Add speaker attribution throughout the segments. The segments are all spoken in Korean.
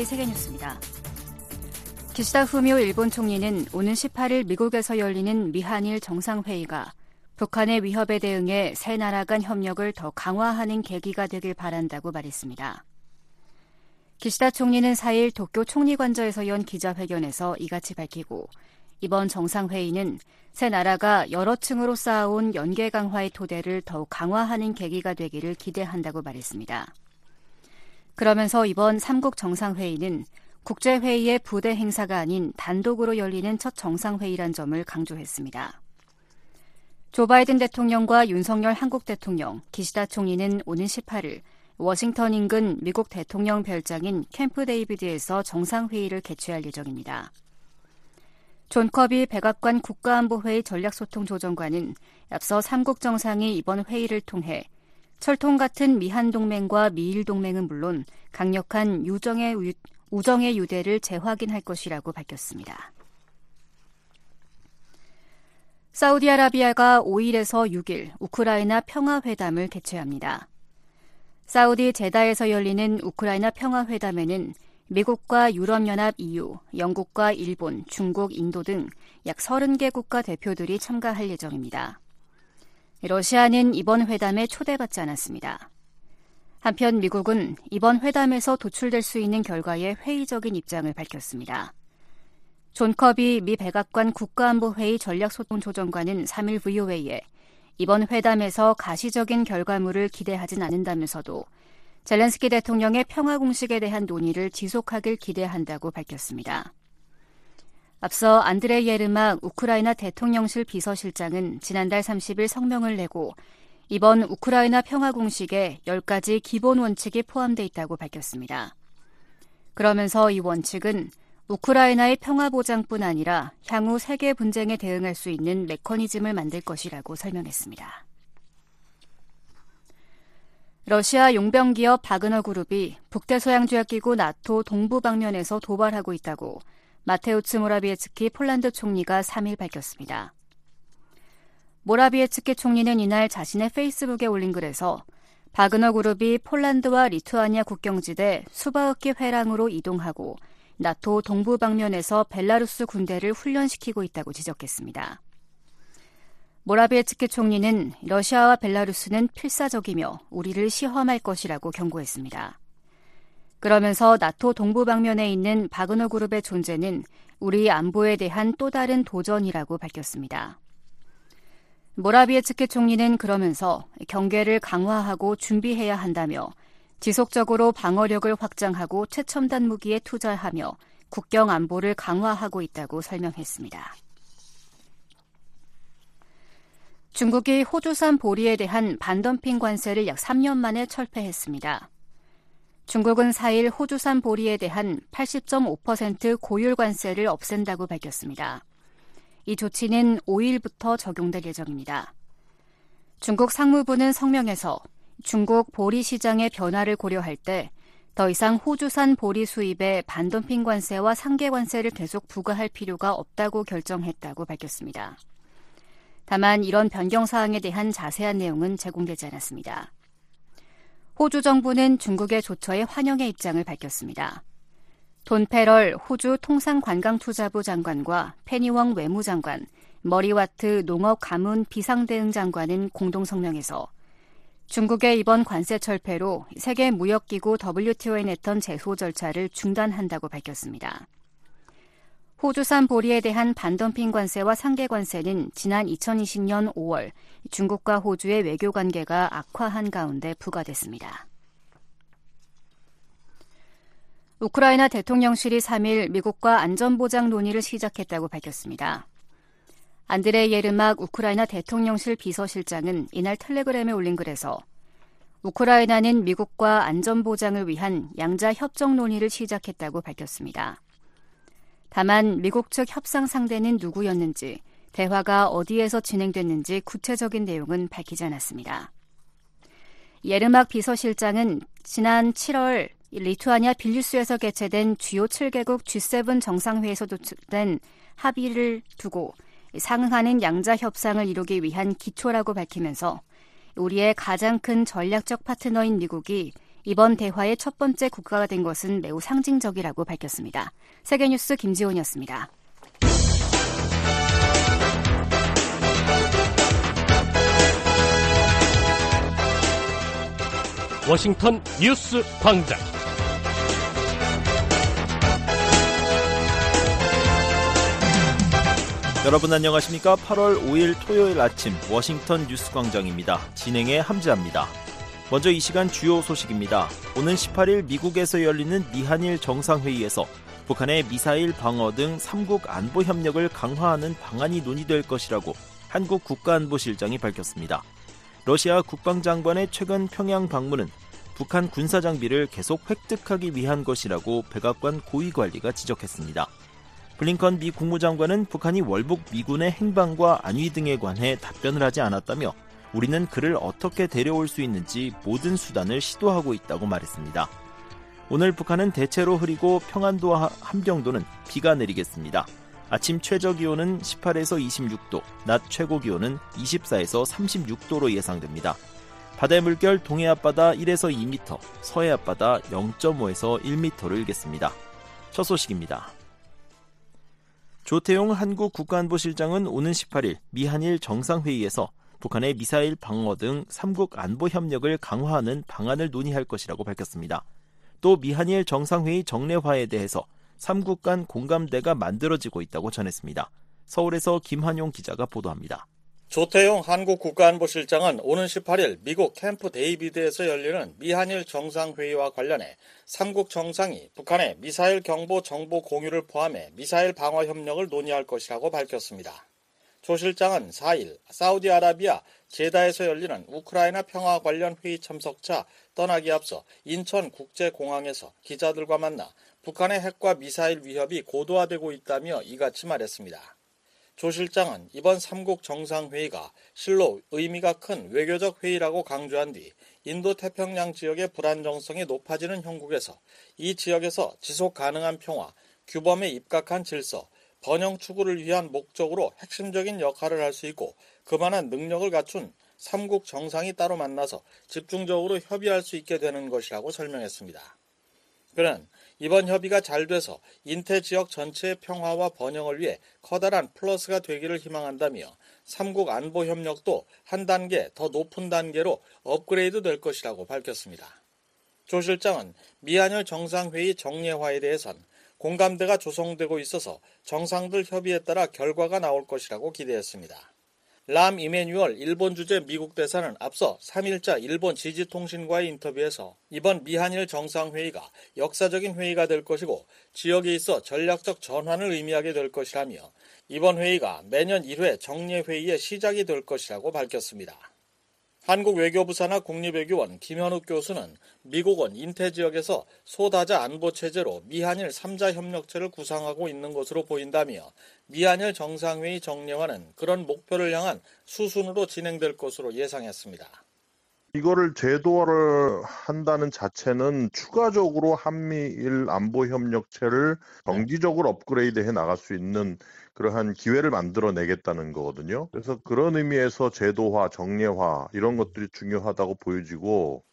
Speaker 1: NHK 세계뉴스입니다. 기시다 후미오 일본 총리는 오는 18일 미국에서 열리는 미한일 정상회의가 북한의 위협에 대응해 세 나라 간 협력을 더 강화하는 계기가 되길 바란다고 말했습니다. 기시다 총리는 4일 도쿄 총리관저에서 연 기자회견에서 이같이 밝히고 이번 정상회의는 세 나라가 여러 층으로 쌓아온 연계 강화의 토대를 더욱 강화하는 계기가 되기를 기대한다고 말했습니다. 그러면서 이번 3국 정상회의는 국제회의의 부대 행사가 아닌 단독으로 열리는 첫 정상회의란 점을 강조했습니다. 조 바이든 대통령과 윤석열 한국 대통령, 기시다 총리는 오는 18일 워싱턴 인근 미국 대통령 별장인 캠프 데이비드에서 정상회의를 개최할 예정입니다. 존 커비 백악관 국가안보회의 전략소통조정관은 앞서 3국 정상이 이번 회의를 통해 철통 같은 미한 동맹과 미일 동맹은 물론 강력한 유정의, 우정의 유대를 재확인할 것이라고 밝혔습니다. 사우디아라비아가 5일에서 6일 우크라이나 평화회담을 개최합니다. 사우디 제다에서 열리는 우크라이나 평화회담에는 미국과 유럽연합 EU, 영국과 일본, 중국, 인도 등 약 30개 국가 대표들이 참가할 예정입니다. 러시아는 이번 회담에 초대받지 않았습니다. 한편 미국은 이번 회담에서 도출될 수 있는 결과에 회의적인 입장을 밝혔습니다. 존 커비 미 백악관 국가안보회의 전략소통조정관은 3일 VOA에 이번 회담에서 가시적인 결과물을 기대하진 않는다면서도 젤렌스키 대통령의 평화 공식에 대한 논의를 지속하길 기대한다고 밝혔습니다. 앞서 안드레 예르막 우크라이나 대통령실 비서실장은 지난달 30일 성명을 내고 이번 우크라이나 평화 공식에 10가지 기본 원칙이 포함돼 있다고 밝혔습니다. 그러면서 이 원칙은 우크라이나의 평화 보장뿐 아니라 향후 세계 분쟁에 대응할 수 있는 메커니즘을 만들 것이라고 설명했습니다. 러시아 용병 기업 바그너 그룹이 북대서양 조약기구 나토 동부 방면에서 도발하고 있다고 마테우츠 모라비에츠키 폴란드 총리가 3일 밝혔습니다. 모라비에츠키 총리는 이날 자신의 페이스북에 올린 글에서 바그너 그룹이 폴란드와 리투아니아 국경지대 수바흐키 회랑으로 이동하고 나토 동부 방면에서 벨라루스 군대를 훈련시키고 있다고 지적했습니다. 모라비에츠키 총리는 러시아와 벨라루스는 필사적이며 우리를 시험할 것이라고 경고했습니다. 그러면서 나토 동부 방면에 있는 바그너 그룹의 존재는 우리 안보에 대한 또 다른 도전이라고 밝혔습니다. 모라비에츠키 총리는 그러면서 경계를 강화하고 준비해야 한다며 지속적으로 방어력을 확장하고 최첨단 무기에 투자하며 국경 안보를 강화하고 있다고 설명했습니다. 중국이 호주산 보리에 대한 반덤핑 관세를 약 3년 만에 철폐했습니다. 중국은 4일 호주산 보리에 대한 80.5% 고율 관세를 없앤다고 밝혔습니다. 이 조치는 5일부터 적용될 예정입니다. 중국 상무부는 성명에서 중국 보리 시장의 변화를 고려할 때 더 이상 호주산 보리 수입에 반덤핑 관세와 상계 관세를 계속 부과할 필요가 없다고 결정했다고 밝혔습니다. 다만 이런 변경 사항에 대한 자세한 내용은 제공되지 않았습니다. 호주 정부는 중국의 조처에 환영의 입장을 밝혔습니다. 돈 페럴 호주 통상관광투자부 장관과 페니웡 외무장관, 머리와트 농업 가문 비상대응 장관은 공동 성명에서 중국의 이번 관세 철폐로 세계 무역기구 WTO에 냈던 제소 절차를 중단한다고 밝혔습니다. 호주산 보리에 대한 반덤핑 관세와 상계 관세는 지난 2020년 5월 중국과 호주의 외교 관계가 악화한 가운데 부과됐습니다. 우크라이나 대통령실이 3일 미국과 안전보장 논의를 시작했다고 밝혔습니다. 안드레 예르막 우크라이나 대통령실 비서실장은 이날 텔레그램에 올린 글에서 우크라이나는 미국과 안전보장을 위한 양자 협정 논의를 시작했다고 밝혔습니다. 다만 미국 측 협상 상대는 누구였는지, 대화가 어디에서 진행됐는지 구체적인 내용은 밝히지 않았습니다. 예르막 비서실장은 지난 7월 리투아니아 빌뉴스에서 개최된 주요 7개국 G7 정상회에서 도출된 합의를 두고 상응하는 양자 협상을 이루기 위한 기초라고 밝히면서 우리의 가장 큰 전략적 파트너인 미국이
Speaker 2: 이번 대화의 첫 번째 국가가 된 것은 매우 상징적이라고 밝혔습니다. 세계뉴스 김지훈이었습니다.
Speaker 3: 워싱턴 뉴스 광장.
Speaker 4: 여러분 안녕하십니까? 8월 5일 토요일 아침 워싱턴 뉴스 광장입니다. 진행의 함지아입니다. 먼저 이 시간 주요 소식입니다. 오는 18일 미국에서 열리는 미한일 정상회의에서 북한의 미사일 방어 등 3국 안보 협력을 강화하는 방안이 논의될 것이라고 한국 국가안보실장이 밝혔습니다. 러시아 국방장관의 최근 평양 방문은 북한 군사 장비를 계속 획득하기 위한 것이라고 백악관 고위 관리가 지적했습니다. 블링컨 미 국무장관은 북한이 월북 미군의 행방과 안위 등에 관해 답변을 하지 않았다며 우리는 그를 어떻게 데려올 수 있는지 모든 수단을 시도하고 있다고 말했습니다. 오늘 북한은 대체로 흐리고 평안도와 함경도는 비가 내리겠습니다. 아침 최저 기온은 18에서 26도, 낮 최고 기온은 24에서 36도로 예상됩니다. 바다의 물결 동해 앞바다 1에서 2m, 서해 앞바다 0.5에서 1m를 일겠습니다. 첫 소식입니다. 조태용 한국 국가안보실장은 오는 18일 미한일 정상회의에서 북한의 미사일 방어 등 3국 안보 협력을 강화하는 방안을 논의할 것이라고 밝혔습니다. 또 미한일 정상회의 정례화에 대해서 3국 간 공감대가 만들어지고 있다고 전했습니다. 서울에서 김한용 기자가 보도합니다.
Speaker 5: 조태용 한국 국가안보실장은 오는 18일 미국 캠프 데이비드에서 열리는 미한일 정상회의와 관련해 3국 정상이 북한의 미사일 경보 정보 공유를 포함해 미사일 방어 협력을 논의할 것이라고 밝혔습니다. 조 실장은 4일 사우디아라비아 제다에서 열리는 우크라이나 평화 관련 회의 참석차 떠나기 앞서 인천 국제공항에서 기자들과 만나 북한의 핵과 미사일 위협이 고도화되고 있다며 이같이 말했습니다. 조 실장은 이번 3국 정상회의가 실로 의미가 큰 외교적 회의라고 강조한 뒤 인도 태평양 지역의 불안정성이 높아지는 형국에서 이 지역에서 지속 가능한 평화, 규범에 입각한 질서, 번영 추구를 위한 목적으로 핵심적인 역할을 할 수 있고 그만한 능력을 갖춘 3국 정상이 따로 만나서 집중적으로 협의할 수 있게 되는 것이라고 설명했습니다. 그는 이번 협의가 잘 돼서 인태 지역 전체의 평화와 번영을 위해 커다란 플러스가 되기를 희망한다며 3국 안보 협력도 한 단계 더 높은 단계로 업그레이드 될 것이라고 밝혔습니다. 조 실장은 미한일 정상회의 정례화에 대해선 공감대가 조성되고 있어서 정상들 협의에 따라 결과가 나올 것이라고 기대했습니다. 람 이메뉴얼 일본 주재 미국 대사는 앞서 3일자 일본 지지통신과의 인터뷰에서 이번 미한일 정상회의가 역사적인 회의가 될 것이고 지역에 있어 전략적 전환을 의미하게 될 것이라며 이번 회의가 매년 1회 정례회의의 시작이 될 것이라고 밝혔습니다. 한국 외교부 산하 국립외교원 김현욱 교수는 미국은 인태 지역에서 소다자 안보 체제로 미한일 3자 협력체를 구상하고 있는 것으로 보인다며 미한일 정상회의 정례화는 그런 목표를 향한 수순으로 진행될 것으로 예상했습니다.
Speaker 6: 이거를 제도화를 한다는 자체는 추가적으로 한미일 안보 협력체를 정기적으로 업그레이드 해 나갈 수 있는 그러한 기회를 만들어내겠다는 거거든요. 그래서 그런 의미에서 제도화, 정례화 이런 것들이 중요하다고 보여지고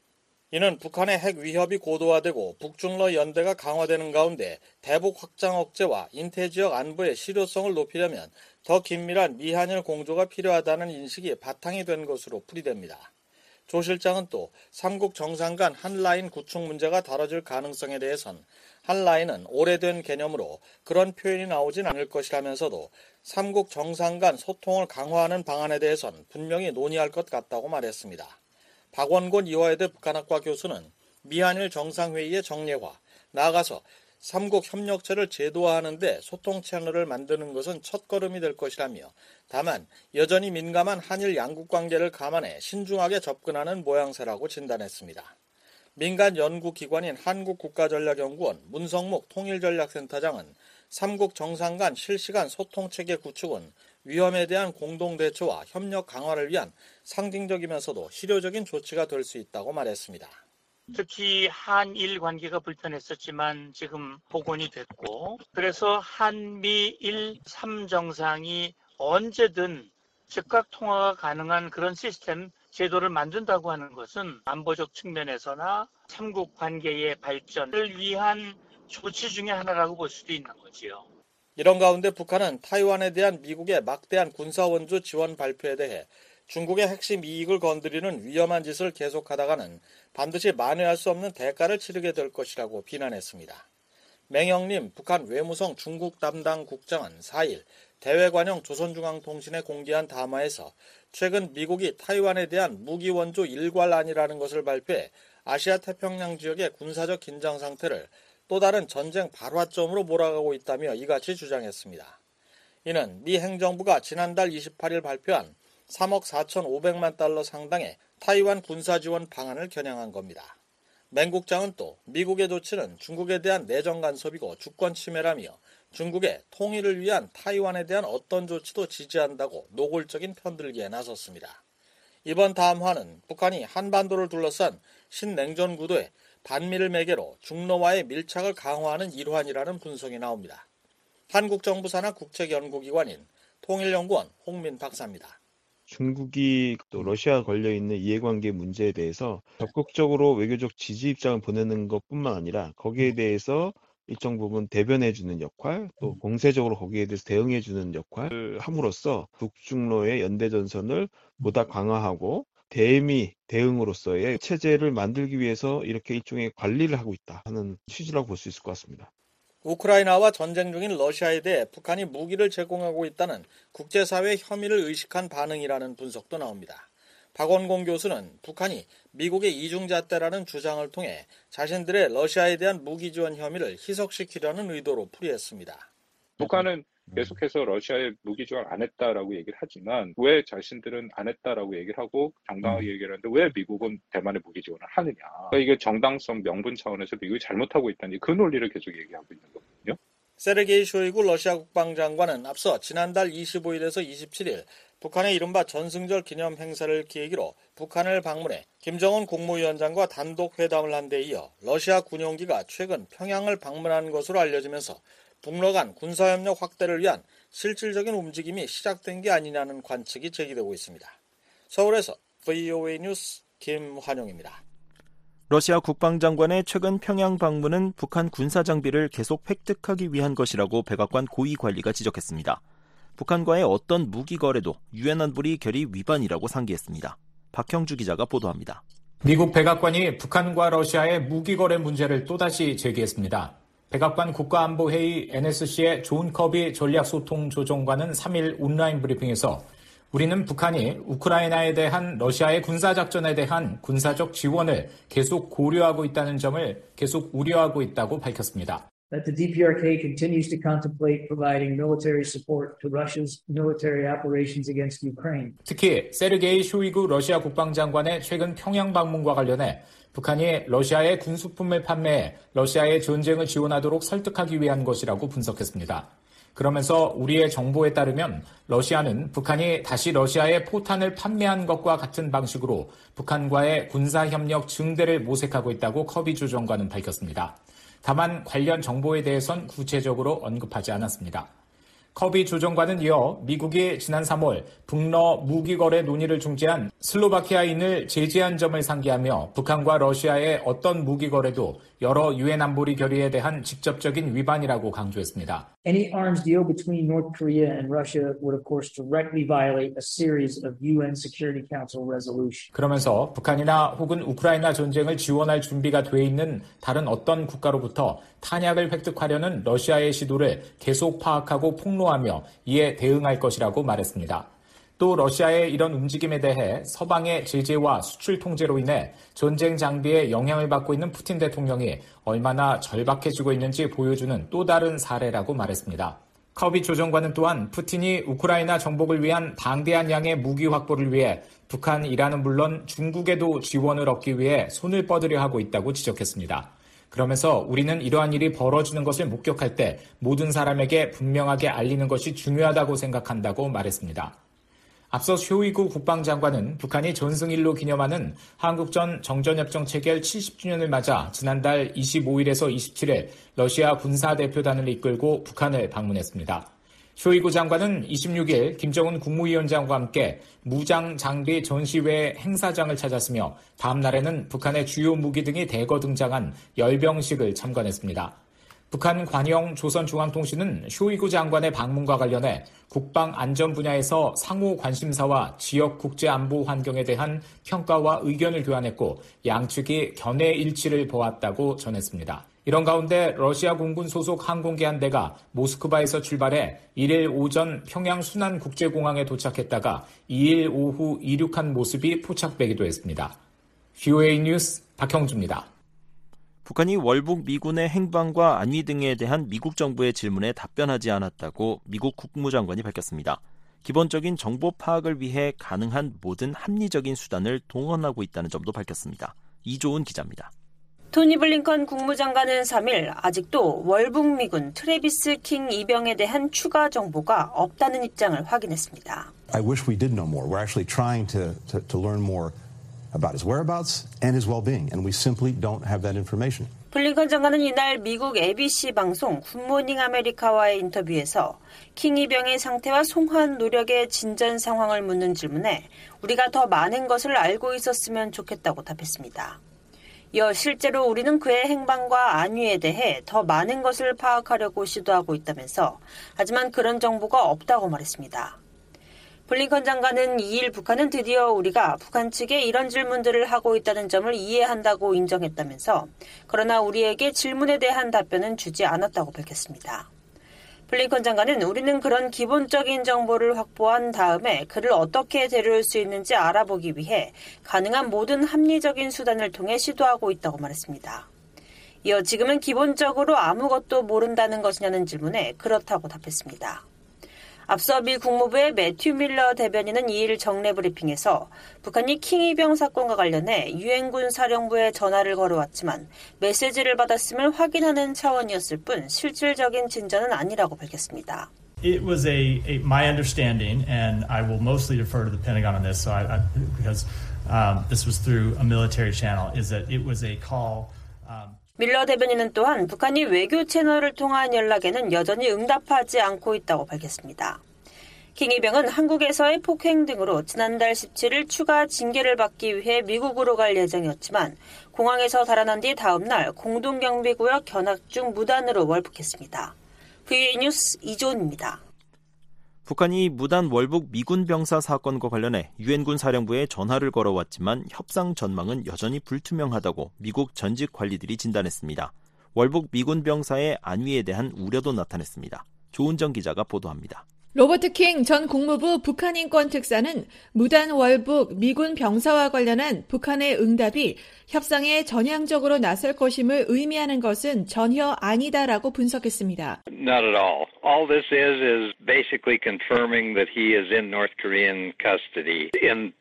Speaker 5: 이는 북한의 핵 위협이 고도화되고 북중러 연대가 강화되는 가운데 대북 확장 억제와 인태 지역 안보의 실효성을 높이려면 더 긴밀한 미한일 공조가 필요하다는 인식이 바탕이 된 것으로 풀이됩니다. 조 실장은 또 삼국 정상 간 한라인 구축 문제가 다뤄질 가능성에 대해선 한라인은 오래된 개념으로 그런 표현이 나오진 않을 것이라면서도 삼국 정상 간 소통을 강화하는 방안에 대해선 분명히 논의할 것 같다고 말했습니다. 박원곤 이화여대 북한학과 교수는 미한일 정상회의의 정례화, 나아가서 삼국 협력체를 제도화하는 데 소통 채널을 만드는 것은 첫걸음이 될 것이라며 다만 여전히 민감한 한일 양국 관계를 감안해 신중하게 접근하는 모양새라고 진단했습니다. 민간 연구기관인 한국국가전략연구원 문성목 통일전략센터장은 삼국 정상 간 실시간 소통체계 구축은 위험에 대한 공동대처와 협력 강화를 위한 상징적이면서도 실효적인 조치가 될 수 있다고 말했습니다.
Speaker 7: 특히 한일 관계가 불편했었지만 지금 복원이 됐고 그래서 한미일 3정상이 언제든 즉각 통화가 가능한 그런 시스템 제도를 만든다고 하는 것은 안보적 측면에서나 삼국 관계의 발전을 위한 조치 중의 하나라고 볼 수도 있는 거지요.
Speaker 5: 이런 가운데 북한은 타이완에 대한 미국의 막대한 군사원조 지원 발표에 대해 중국의 핵심 이익을 건드리는 위험한 짓을 계속하다가는 반드시 만회할 수 없는 대가를 치르게 될 것이라고 비난했습니다. 맹영림 북한 외무성 중국 담당 국장은 4일 대외관영 조선중앙통신에 공개한 담화에서 최근 미국이 타이완에 대한 무기 원조 일괄안이라는 것을 발표해 아시아 태평양 지역의 군사적 긴장 상태를 또 다른 전쟁 발화점으로 몰아가고 있다며 이같이 주장했습니다. 이는 미 행정부가 지난달 28일 발표한 3억 4,500만 달러 상당의 타이완 군사 지원 방안을 겨냥한 겁니다. 맹국장은 또 미국의 조치는 중국에 대한 내정 간섭이고 주권 침해라며 중국의 통일을 위한 타이완에 대한 어떤 조치도 지지한다고 노골적인 편들기에 나섰습니다. 이번 담화는 북한이 한반도를 둘러싼 신냉전 구도에 반미를 매개로 중로와의 밀착을 강화하는 일환이라는 분석이 나옵니다. 한국 정부 산하 국책연구기관인 통일연구원 홍민 박사입니다.
Speaker 8: 중국이 또 러시아 걸려 있는 이해관계 문제에 대해서 적극적으로 외교적 지지 입장을 보내는 것뿐만 아니라 거기에 대해서 일정 부분 대변해주는 역할, 또 공세적으로 거기에 대해서 대응해주는 역할을 함으로써 북중로의 연대 전선을 보다 강화하고 대미 대응으로서의 체제를 만들기 위해서 이렇게 일종의 관리를 하고 있다 하는 취지라고 볼 수 있을 것 같습니다.
Speaker 5: 우크라이나와 전쟁 중인 러시아에 대해 북한이 무기를 제공하고 있다는 국제사회 혐의를 의식한 반응이라는 분석도 나옵니다. 박원공 교수는 북한이 미국의 이중잣대라는 주장을 통해 자신들의 러시아에 대한 무기 지원 혐의를 희석시키려는 의도로 풀이했습니다.
Speaker 9: 북한은 계속해서 러시아에 무기 지원 안 했다라고 얘기를 하지만 왜 자신들은 안 했다라고 얘기를 하고 정당하게 얘기를 하는데 왜 미국은 대만에 무기 지원을 하느냐. 그러니까 이게 정당성 명분 차원에서 미국이 잘못하고 있다니 그 논리를 계속 얘기하고 있는 거거든요.
Speaker 5: 세르게이 쇼이구 러시아 국방장관은 앞서 지난달 25일에서 27일 북한의 이른바 전승절 기념 행사를 계기로 북한을 방문해 김정은 국무위원장과 단독 회담을 한 데 이어 러시아 군용기가 최근 평양을 방문한 것으로 알려지면서 북러 간 군사협력 확대를 위한 실질적인 움직임이 시작된 게 아니냐는 관측이 제기되고 있습니다. 서울에서 VOA 뉴스 김환용입니다.
Speaker 4: 러시아 국방장관의 최근 평양 방문은 북한 군사 장비를 계속 획득하기 위한 것이라고 백악관 고위 관리가 지적했습니다. 북한과의 어떤 무기 거래도 유엔 안보리 결의 위반이라고 상기했습니다. 박형주 기자가 보도합니다.
Speaker 10: 미국 백악관이 북한과 러시아의 무기 거래 문제를 또다시 제기했습니다. 백악관 국가안보회의 NSC의 존 커비 전략소통조정관은 3일 온라인 브리핑에서 우리는 북한이 우크라이나에 대한 러시아의 군사작전에 대한 군사적 지원을 계속 고려하고 있다는 점을 계속 우려하고 있다고 밝혔습니다.
Speaker 11: That the DPRK continues to contemplate providing military support to Russia's military operations against Ukraine.
Speaker 10: 특히 세르게이 쇼이구 러시아 국방장관의 최근 평양 방문과 관련해 북한이 러시아의 군수품을 판매해 러시아의 전쟁을 지원하도록 설득하기 위한 것이라고 분석했습니다. 그러면서 우리의 정보에 따르면 러시아는 북한이 다시 러시아에 포탄을 판매한 것과 같은 방식으로 북한과의 군사협력 증대를 모색하고 있다고 커비 조정관은 밝혔습니다. 다만 관련 정보에 대해선 구체적으로 언급하지 않았습니다. 커비 조정관은 이어 미국이 지난 3월 북러 무기 거래 논의를 중지한 슬로바키아인을 제재한 점을 상기하며 북한과 러시아의 어떤 무기 거래도 여러 유엔 안보리 결의에 대한 직접적인 위반이라고 강조했습니다.
Speaker 11: Any arms deal between North Korea and Russia would of course directly violate a series of UN Security Council resolutions.
Speaker 10: 그러면서 북한이나 혹은 우크라이나 전쟁을 지원할 준비가 돼 있는 다른 어떤 국가로부터 탄약을 획득하려는 러시아의 시도를 계속 파악하고 폭로 하며 이에 대응할 것이라고 말했습니다. 또 러시아의 이런 움직임에 대해 서방의 제재와 수출 통제로 인해 전쟁 장비에 영향을 받고 있는 푸틴 대통령이 얼마나 절박해지고 있는지 보여주는 또 다른 사례라고 말했습니다. 커비 조정관은 또한 푸틴이 우크라이나 정복을 위한 방대한 양의 무기 확보를 위해 북한, 이란은 물론 중국에도 지원을 얻기 위해 손을 뻗으려 하고 있다고 지적했습니다. 그러면서 우리는 이러한 일이 벌어지는 것을 목격할 때 모든 사람에게 분명하게 알리는 것이 중요하다고 생각한다고 말했습니다. 앞서 쇼이구 국방장관은 북한이 전승일로 기념하는 한국전 정전협정 체결 70주년을 맞아 지난달 25일에서 27일 러시아 군사대표단을 이끌고 북한을 방문했습니다. 쇼이구 장관은 26일 김정은 국무위원장과 함께 무장 장비 전시회 행사장을 찾았으며 다음 날에는 북한의 주요 무기 등이 대거 등장한 열병식을 참관했습니다. 북한 관영 조선중앙통신은 쇼이구 장관의 방문과 관련해 국방 안전 분야에서 상호 관심사와 지역 국제 안보 환경에 대한 평가와 의견을 교환했고 양측이 견해 일치를 보았다고 전했습니다. 이런 가운데 러시아 공군 소속 항공기 한 대가 모스크바에서 출발해 1일 오전 평양 순안 국제공항에 도착했다가 2일 오후 이륙한 모습이 포착되기도 했습니다. VOA 뉴스 박형주입니다.
Speaker 4: 북한이 월북 미군의 행방과 안위 등에 대한 미국 정부의 질문에 답변하지 않았다고 미국 국무장관이 밝혔습니다. 기본적인 정보 파악을 위해 가능한 모든 합리적인 수단을 동원하고 있다는 점도 밝혔습니다. 이조은 기자입니다.
Speaker 12: 토니 블링컨 국무장관은 3일 아직도 월북 미군 트레비스 킹 이병에 대한 추가 정보가 없다는 입장을 확인했습니다.
Speaker 13: I wish we did know more. We're actually trying to, to, to learn more about his whereabouts and his well-being, and we simply don't have that information.
Speaker 12: 블링컨 장관은 이날 미국 ABC 방송 굿모닝 아메리카와의 인터뷰에서 킹 이병의 상태와 송환 노력의 진전 상황을 묻는 질문에 우리가 더 많은 것을 알고 있었으면 좋겠다고 답했습니다. 이어 실제로 우리는 그의 행방과 안위에 대해 더 많은 것을 파악하려고 시도하고 있다면서 하지만 그런 정보가 없다고 말했습니다. 블링컨 장관은 2일 북한은 드디어 우리가 북한 측에 이런 질문들을 하고 있다는 점을 이해한다고 인정했다면서 그러나 우리에게 질문에 대한 답변은 주지 않았다고 밝혔습니다. 블링컨 장관은 우리는 그런 기본적인 정보를 확보한 다음에 그를 어떻게 데려올 수 있는지 알아보기 위해 가능한 모든 합리적인 수단을 통해 시도하고 있다고 말했습니다. 이어 지금은 기본적으로 아무것도 모른다는 것이냐는 질문에 그렇다고 답했습니다. 앞서 미 국무부의 매튜 밀러 대변인은 2일 정례 브리핑에서 북한이 킹이병 사건과 관련해 유엔군 사령부에 전화를 걸어왔지만 메시지를 받았음을 확인하는 차원이었을 뿐 실질적인 진전은 아니라고 밝혔습니다.
Speaker 14: It was a, a, my understanding, and I will mostly defer to the Pentagon on this, so I, I, because um, this was through a military channel, is that it was a call. Um,
Speaker 12: 밀러 대변인은 또한 북한이 외교 채널을 통한 연락에는 여전히 응답하지 않고 있다고 밝혔습니다. 킹이병은 한국에서의 폭행 등으로 지난달 17일 추가 징계를 받기 위해 미국으로 갈 예정이었지만 공항에서 달아난 뒤 다음 날 공동경비구역 견학 중 무단으로 월북했습니다. VA 뉴스 이조은입니다.
Speaker 4: 북한이 무단 월북 미군 병사 사건과 관련해 유엔군 사령부에 전화를 걸어왔지만 협상 전망은 여전히 불투명하다고 미국 전직 관리들이 진단했습니다. 월북 미군 병사의 안위에 대한 우려도 나타냈습니다. 조은정 기자가 보도합니다.
Speaker 15: 로버트 킹 전 국무부 북한 인권 특사는 무단 월북 미군 병사와 관련한 북한의 응답이 협상에 전향적으로 나설 것임을 의미하는 것은 전혀 아니다라고 분석했습니다.
Speaker 16: Not at all. All this is is basically confirming that he is in North Korean custody. In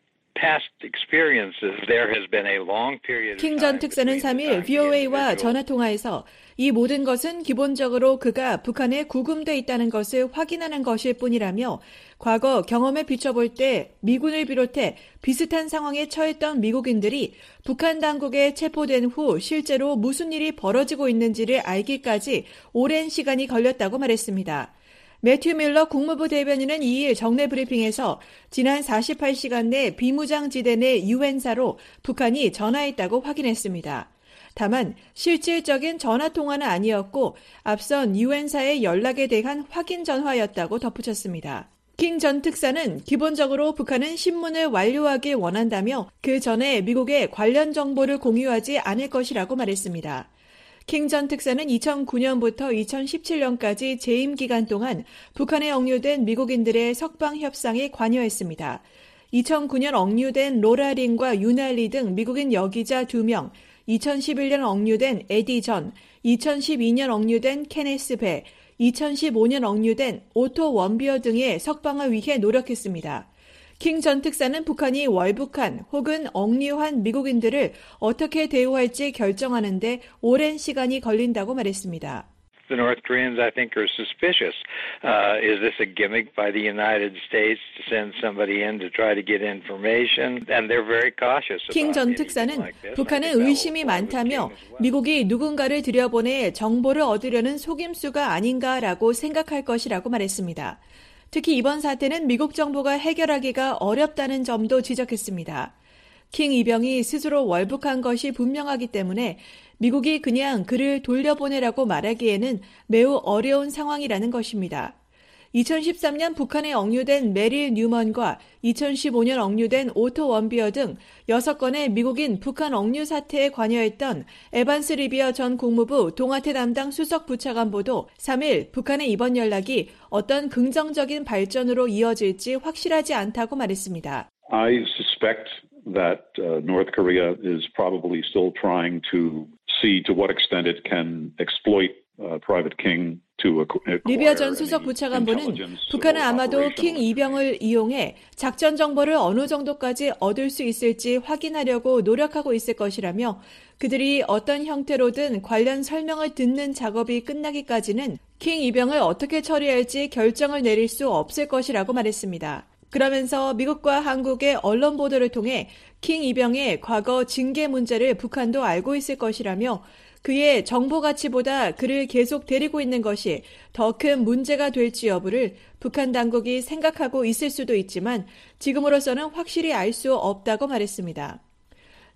Speaker 15: 킹 전 특사는 3일 VOA와 전화 통화에서 이 모든 것은 기본적으로 그가 북한에 구금돼 있다는 것을 확인하는 것일 뿐이라며 과거 경험에 비춰볼 때 미군을 비롯해 비슷한 상황에 처했던 미국인들이 북한 당국에 체포된 후 실제로 무슨 일이 벌어지고 있는지를 알기까지 오랜 시간이 걸렸다고 말했습니다. 매튜 밀러 국무부 대변인은 2일 정례 브리핑에서 지난 48시간 내 비무장지대 내 유엔사로 북한이 전화했다고 확인했습니다. 다만 실질적인 전화 통화는 아니었고 앞선 유엔사의 연락에 대한 확인 전화였다고 덧붙였습니다. 킹 전 특사는 기본적으로 북한은 신문을 완료하길 원한다며 그 전에 미국에 관련 정보를 공유하지 않을 것이라고 말했습니다. 킹 전 특사는 2009년부터 2017년까지 재임 기간 동안 북한에 억류된 미국인들의 석방 협상에 관여했습니다. 2009년 억류된 로라 링과 유나 리 등 미국인 여기자 2명, 2011년 억류된 에디 전, 2012년 억류된 케네스 배, 2015년 억류된 오토 웜비어 등의 석방을 위해 노력했습니다. 킹 전 특사는 북한이 월북한 혹은 억류한 미국인들을 어떻게 대우할지 결정하는데 오랜 시간이 걸린다고 말했습니다.
Speaker 16: The North Koreans, I think, are suspicious. Uh, is this a gimmick by the United States to send somebody in to try to get information? And they're very cautious.
Speaker 15: 킹전 특사는 북한의 의심이 많다며 미국이 누군가를 들여보내 정보를 얻으려는 속임수가 아닌가라고 생각할 것이라고 말했습니다. 특히 이번 사태는 미국 정부가 해결하기가 어렵다는 점도 지적했습니다. 킹 이병이 스스로 월북한 것이 분명하기 때문에 미국이 그냥 그를 돌려보내라고 말하기에는 매우 어려운 상황이라는 것입니다. 2013년 북한에 억류된 메릴 뉴먼과 2015년 억류된 오토 웜비어 등 6건의 미국인 북한 억류 사태에 관여했던 에반스 리비어 전 국무부 동아태 담당 수석 부차관보도 3일 북한의 이번 연락이 어떤 긍정적인 발전으로 이어질지 확실하지 않다고 말했습니다.
Speaker 17: That uh, North Korea is probably still trying to see to what extent it can exploit Private King
Speaker 15: 리비아 전 수석 부차관보는 북한은 아마도 킹 이병을 이용해 작전 정보를 어느 정도까지 얻을 수 있을지 확인하려고 노력하고 있을 것이라며 그들이 어떤 형태로든 관련 설명을 듣는 작업이 끝나기까지는 킹 이병을 어떻게 처리할지 결정을 내릴 수 없을 것이라고 말했습니다. 그러면서 미국과 한국의 언론 보도를 통해 킹 이병의 과거 징계 문제를 북한도 알고 있을 것이라며 그의 정보 가치보다 그를 계속 데리고 있는 것이 더 큰 문제가 될지 여부를 북한 당국이 생각하고 있을 수도 있지만 지금으로서는 확실히 알 수 없다고 말했습니다.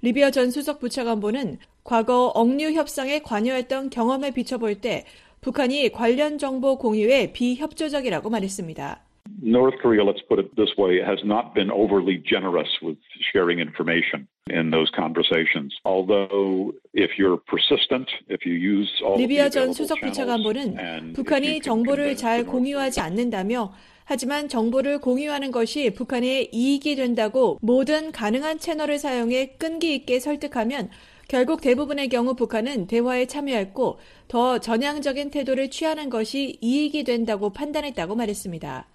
Speaker 15: 리비아 전 수석 부차관보는 과거 억류 협상에 관여했던 경험에 비춰볼 때 북한이 관련 정보 공유에 비협조적이라고 말했습니다.
Speaker 17: North Korea, let's put it this way, has not been overly generous with sharing information in those conversations. Although, if you're persistent, if you use all
Speaker 15: 리비아 전 수석 부차관보는 북한이 정보를 잘 공유하지 않는다며 하지만 정보를 공유하는 것이 북한에 이익이 된다고 모든 가능한 채널을 사용해 끈기 있게 설득하면 결국 대부분의 경우 북한은 대화에 참여했고 더 전향적인 태도를 취하는 것이 이익이 된다고 판단했다고 말했습니다.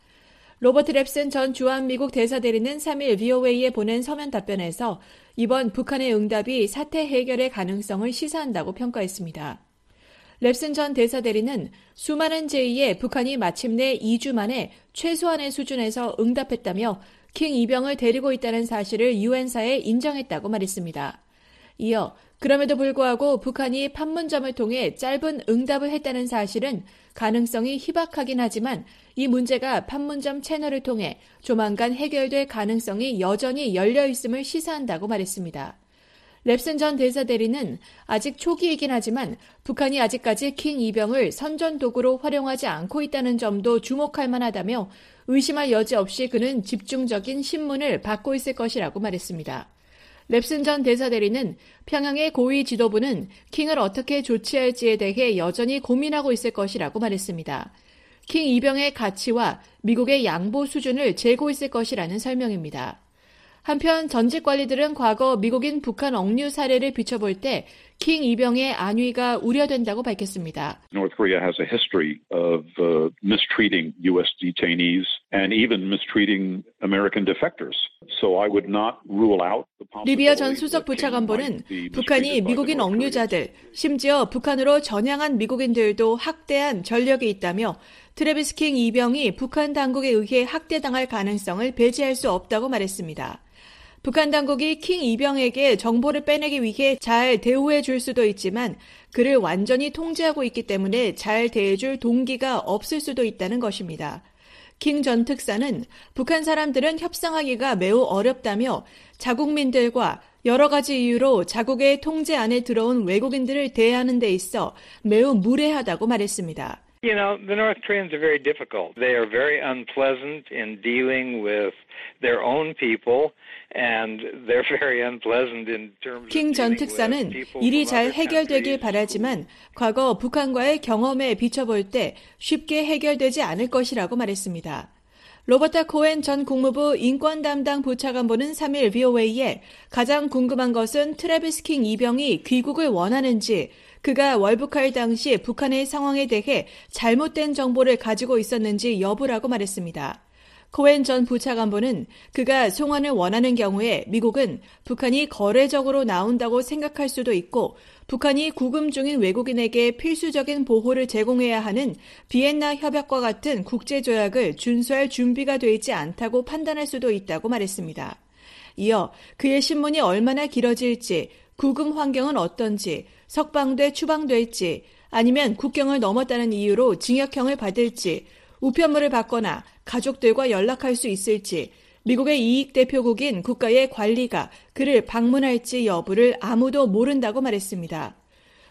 Speaker 15: 로버트 랩슨 전 주한미국 대사대리는 3일 VOA에 보낸 서면 답변에서 이번 북한의 응답이 사태 해결의 가능성을 시사한다고 평가했습니다. 랩슨 전 대사대리는 수많은 제의에 북한이 마침내 2주 만에 최소한의 수준에서 응답했다며 킹 이병을 데리고 있다는 사실을 유엔사에 인정했다고 말했습니다. 이어 그럼에도 불구하고 북한이 판문점을 통해 짧은 응답을 했다는 사실은 가능성이 희박하긴 하지만 이 문제가 판문점 채널을 통해 조만간 해결될 가능성이 여전히 열려 있음을 시사한다고 말했습니다. 랩슨 전 대사 대리는 아직 초기이긴 하지만 북한이 아직까지 킹 이병을 선전 도구로 활용하지 않고 있다는 점도 주목할 만하다며 의심할 여지 없이 그는 집중적인 신문을 받고 있을 것이라고 말했습니다. 랩슨 전 대사 대리는 평양의 고위 지도부는 킹을 어떻게 조치할지에 대해 여전히 고민하고 있을 것이라고 말했습니다. 킹 이병의 가치와 미국의 양보 수준을 재고 있을 것이라는 설명입니다. 한편 전직 관리들은 과거 미국인 북한 억류 사례를 비춰볼 때 킹 이병의 안위가 우려된다고 밝혔습니다.
Speaker 17: North Korea has a history of uh, mistreating U.S. detainees and even mistreating American defectors. So I would not rule out the possibility.
Speaker 15: 리비아 전 수석 부차관보는 북한이 미국인 억류자들, 심지어 북한으로 전향한 미국인들도 학대한 전력이 있다며 트래비스 킹 이병이 북한 당국에 의해 학대당할 가능성을 배제할 수 없다고 말했습니다. 북한 당국이 킹 이병에게 정보를 빼내기 위해 잘 대우해 줄 수도 있지만 그를 완전히 통제하고 있기 때문에 잘 대해 줄 동기가 없을 수도 있다는 것입니다. 킹 전 특사는 북한 사람들은 협상하기가 매우 어렵다며 자국민들과 여러 가지 이유로 자국의 통제 안에 들어온 외국인들을 대하는 데 있어 매우 무례하다고 말했습니다.
Speaker 16: You know, the North Koreans are very difficult. They are very unpleasant in dealing with their own people.
Speaker 15: 킹 전 특사는 일이 잘 해결되길 바라지만 과거 북한과의 경험에 비춰볼 때 쉽게 해결되지 않을 것이라고 말했습니다. 로버타 코엔 전 국무부 인권 담당 부차관보는 3일 VOA에 가장 궁금한 것은 트래비스 킹 이병이 귀국을 원하는지 그가 월북할 당시 북한의 상황에 대해 잘못된 정보를 가지고 있었는지 여부라고 말했습니다. 코엔 전 부차관보는 그가 송환을 원하는 경우에 미국은 북한이 거래적으로 나온다고 생각할 수도 있고 북한이 구금 중인 외국인에게 필수적인 보호를 제공해야 하는 비엔나 협약과 같은 국제조약을 준수할 준비가 되어 있지 않다고 판단할 수도 있다고 말했습니다. 이어 그의 신문이 얼마나 길어질지, 구금 환경은 어떤지, 석방돼 추방될지, 아니면 국경을 넘었다는 이유로 징역형을 받을지, 우편물을 받거나 가족들과 연락할 수 있을지, 미국의 이익 대표국인 국가의 관리가 그를 방문할지 여부를 아무도 모른다고 말했습니다.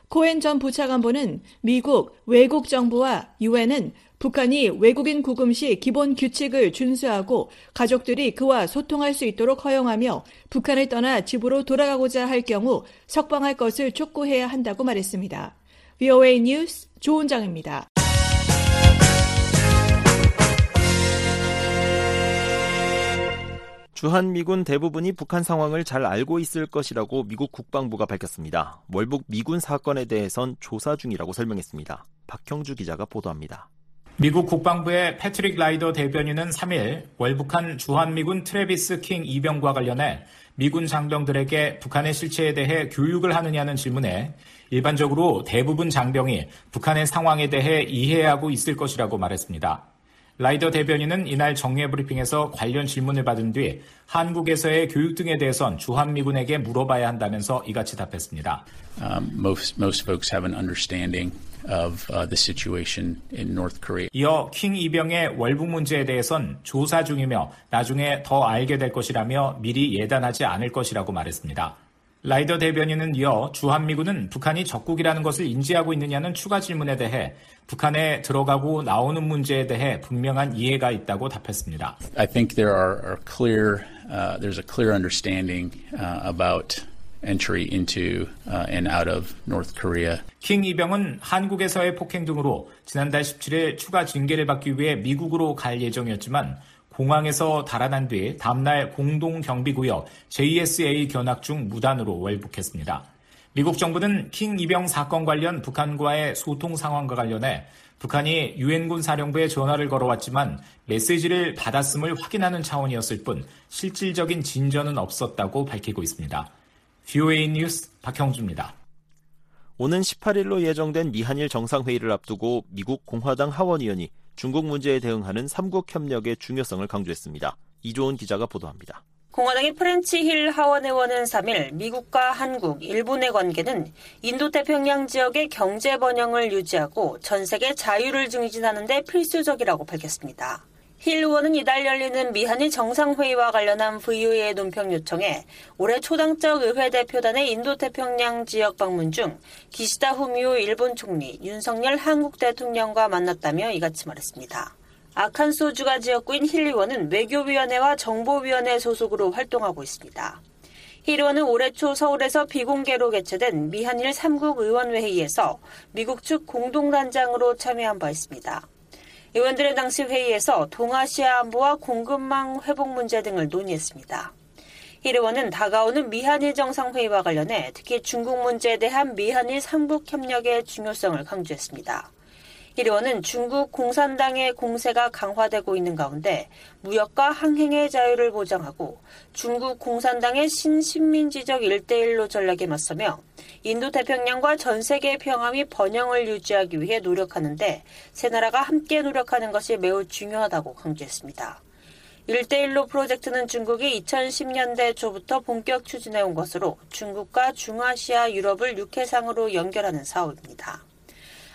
Speaker 15: 코엔 전 부차관보는 미국 외국 정부와 유엔은 북한이 외국인 구금 시 기본 규칙을 준수하고 가족들이 그와 소통할 수 있도록 허용하며 북한을 떠나 집으로 돌아가고자 할 경우 석방할 것을 촉구해야 한다고 말했습니다. VOA 뉴스 조은정입니다.
Speaker 4: 주한미군 대부분이 북한 상황을 잘 알고 있을 것이라고 미국 국방부가 밝혔습니다. 월북 미군 사건에 대해선 조사 중이라고 설명했습니다. 박형주 기자가 보도합니다.
Speaker 10: 미국 국방부의 패트릭 라이더 대변인은 3일 월북한 주한미군 트레비스 킹 이병과 관련해 미군 장병들에게 북한의 실체에 대해 교육을 하느냐는 질문에 일반적으로 대부분 장병이 북한의 상황에 대해 이해하고 있을 것이라고 말했습니다. 라이더 대변인은 이날 정례 브리핑에서 관련 질문을 받은 뒤 한국에서의 교육 등에 대해선 주한미군에게 물어봐야 한다면서 이같이 답했습니다.
Speaker 18: Um, most, most folks have an understanding of uh, the situation in North Korea.
Speaker 10: 이어 킹 이병의 월북 문제에 대해선 조사 중이며 나중에 더 알게 될 것이라며 미리 예단하지 않을 것이라고 말했습니다. 라이더 대변인은 이어 주한미군은 북한이 적국이라는 것을 인지하고 있느냐는 추가 질문에 대해 북한에 들어가고 나오는 문제에 대해 분명한 이해가 있다고 답했습니다.
Speaker 18: I think there are, clear, uh, there's a clear understanding uh, about entry into uh, and out of North Korea.
Speaker 10: 킹 이병은 한국에서의 폭행 등으로 지난달 17일 추가 징계를 받기 위해 미국으로 갈 예정이었지만 공항에서 달아난 뒤 다음날 공동경비구역 JSA 견학 중 무단으로 월북했습니다. 미국 정부는 킹 이병 사건 관련 북한과의 소통 상황과 관련해 북한이 유엔군 사령부에 전화를 걸어왔지만 메시지를 받았음을 확인하는 차원이었을 뿐 실질적인 진전은 없었다고 밝히고 있습니다. VOA 뉴스 박형주입니다.
Speaker 4: 오는 18일로 예정된 미한일 정상회의를 앞두고 미국 공화당 하원의원이 중국 문제에 대응하는 삼국 협력의 중요성을 강조했습니다. 이조은 기자가 보도합니다.
Speaker 12: 공화당의 프렌치 힐 하원 의원은 3일 미국과 한국, 일본의 관계는 인도태평양 지역의 경제 번영을 유지하고 전 세계 자유를 증진하는 데 필수적이라고 밝혔습니다. 힐 의원은 이달 열리는 미한일 정상회의와 관련한 VOA의 논평 요청에 올해 초당적 의회 대표단의 인도태평양 지역 방문 중 기시다 후미오 일본 총리, 윤석열 한국 대통령과 만났다며 이같이 말했습니다. 아칸소주가 지역구인 힐 의원은 외교위원회와 정보위원회 소속으로 활동하고 있습니다. 힐 의원은 올해 초 서울에서 비공개로 개최된 미한일 3국 의원회의에서 미국 측 공동단장으로 참여한 바 있습니다. 의원들은 당시 회의에서 동아시아 안보와 공급망 회복 문제 등을 논의했습니다. 힐 의원은 다가오는 미한일 정상회의와 관련해 특히 중국 문제에 대한 미한일 삼국 협력의 중요성을 강조했습니다. 힐 의원은 중국 공산당의 공세가 강화되고 있는 가운데 무역과 항행의 자유를 보장하고 중국 공산당의 신식민지적 일대일로 전략에 맞서며 인도 태평양과 전 세계 평화 및 번영을 유지하기 위해 노력하는데 세 나라가 함께 노력하는 것이 매우 중요하다고 강조했습니다. 일대일로 프로젝트는 중국이 2010년대 초부터 본격 추진해온 것으로 중국과 중아시아, 유럽을 육해상으로 연결하는 사업입니다.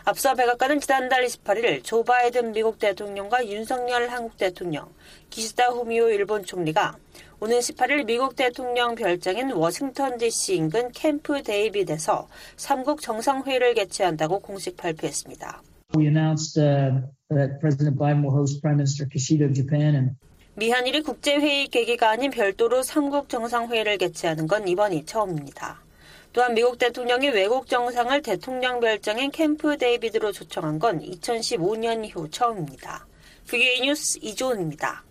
Speaker 12: 앞서 백악관은 지난달 28일 조 바이든 미국 대통령과 윤석열 한국 대통령, 기시다 후미오 일본 총리가 오는 18일 미국 대통령 별장인 워싱턴 DC 인근 캠프 데이빗에서 3국 정상회의를 개최한다고 공식 발표했습니다.
Speaker 11: We announced uh, that President Biden will host Prime Minister Kishida of Japan and
Speaker 12: 미한일이 국제회의 계기가 아닌 별도로 3국 정상회의를 개최하는 건 이번이 처음입니다. 또한 미국 대통령이 외국 정상을 대통령 별장인 캠프 데이비드로 초청한 건 2015년 이후 처음입니다. VA 뉴스 이조은입니다.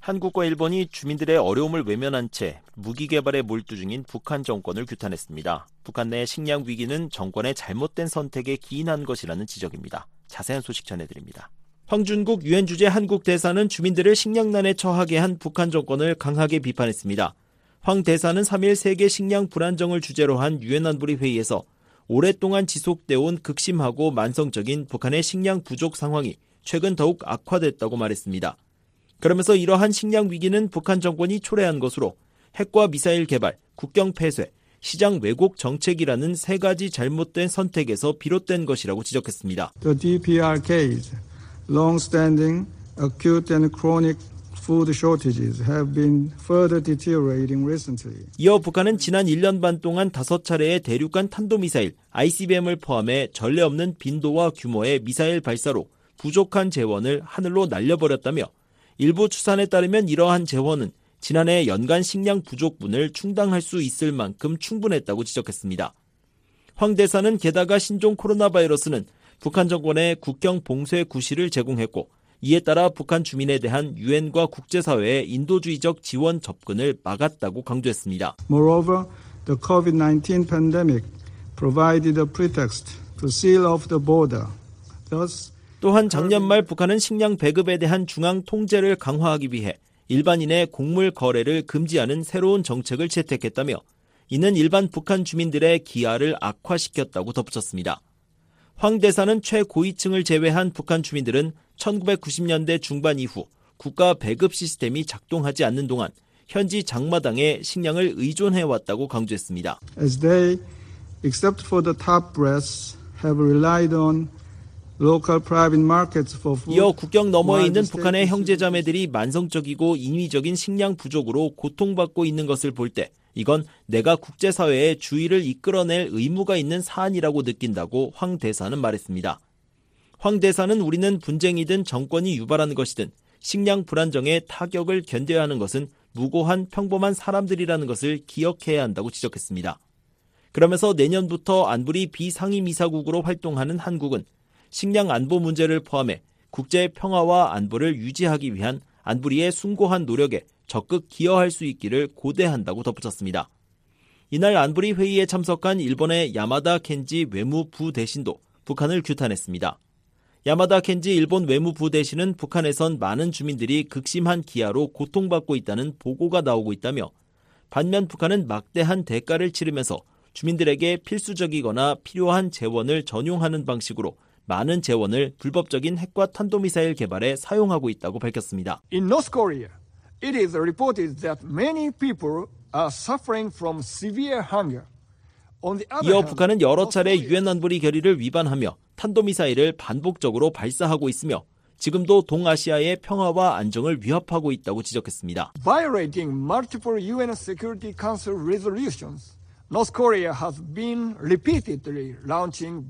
Speaker 4: 한국과 일본이 주민들의 어려움을 외면한 채 무기 개발에 몰두 중인 북한 정권을 규탄했습니다. 북한 내 식량 위기는 정권의 잘못된 선택에 기인한 것이라는 지적입니다. 자세한 소식 전해드립니다. 황준국 유엔 주재 한국 대사는 주민들을 식량난에 처하게 한 북한 정권을 강하게 비판했습니다. 황 대사는 3일 세계 식량 불안정을 주제로 한 유엔 안보리 회의에서 오랫동안 지속돼 온 극심하고 만성적인 북한의 식량 부족 상황이 최근 더욱 악화됐다고 말했습니다. 그러면서 이러한 식량 위기는 북한 정권이 초래한 것으로 핵과 미사일 개발, 국경 폐쇄, 시장 왜곡 정책이라는 세 가지 잘못된 선택에서 비롯된 것이라고 지적했습니다.
Speaker 19: The DPRK's long-standing acute and chronic food shortages have been further deteriorating recently.
Speaker 4: 이어 북한은 지난 1년 반 동안 다섯 차례의 대륙간 탄도미사일 ICBM을 포함해 전례 없는 빈도와 규모의 미사일 발사로 부족한 재원을 하늘로 날려버렸다며 일부 추산에 따르면 이러한 재원은 지난해 연간 식량 부족분을 충당할 수 있을 만큼 충분했다고 지적했습니다. 황 대사는 게다가 신종 코로나 바이러스는 북한 정권의 국경 봉쇄 구실을 제공했고 이에 따라 북한 주민에 대한 유엔과 국제사회의 인도주의적 지원 접근을 막았다고 강조했습니다.
Speaker 19: Moreover, the COVID-19 pandemic provided a pretext to seal off the border. Thus,
Speaker 4: 또한 작년 말 북한은 식량 배급에 대한 중앙 통제를 강화하기 위해 일반인의 곡물 거래를 금지하는 새로운 정책을 채택했다며 이는 일반 북한 주민들의 기아를 악화시켰다고 덧붙였습니다. 황 대사는 최고위층을 제외한 북한 주민들은 1990년대 중반 이후 국가 배급 시스템이 작동하지 않는 동안 현지 장마당에 식량을 의존해 왔다고 강조했습니다.
Speaker 19: As they, except for the top brass, have relied on
Speaker 4: 이어 국경 너머에 있는 북한의 형제자매들이 만성적이고 인위적인 식량 부족으로 고통받고 있는 것을 볼 때 이건 내가 국제사회의 주의를 이끌어낼 의무가 있는 사안이라고 느낀다고 황 대사는 말했습니다. 황 대사는 우리는 분쟁이든 정권이 유발하는 것이든 식량 불안정에 타격을 견뎌야 하는 것은 무고한 평범한 사람들이라는 것을 기억해야 한다고 지적했습니다. 그러면서 내년부터 안보리 비상임이사국으로 활동하는 한국은 식량 안보 문제를 포함해 국제 평화와 안보를 유지하기 위한 안보리의 숭고한 노력에 적극 기여할 수 있기를 고대한다고 덧붙였습니다. 이날 안보리 회의에 참석한 일본의 야마다 켄지 외무부 대신도 북한을 규탄했습니다. 야마다 켄지 일본 외무부 대신은 북한에선 많은 주민들이 극심한 기아로 고통받고 있다는 보고가 나오고 있다며 반면 북한은 막대한 대가를 치르면서 주민들에게 필수적이거나 필요한 재원을 전용하는 방식으로 많은 재원을 불법적인 핵과 탄도미사일 개발에 사용하고 있다고 밝혔습니다.
Speaker 20: In North Korea, it is reported that many people are suffering from severe hunger.
Speaker 4: 이어 북한은 여러 차례 유엔 안보리 결의를 위반하며 탄도미사일을 반복적으로 발사하고 있으며 지금도 동아시아의 평화와 안정을 위협하고 있다고 지적했습니다.
Speaker 20: Violating multiple UN Security Council resolutions.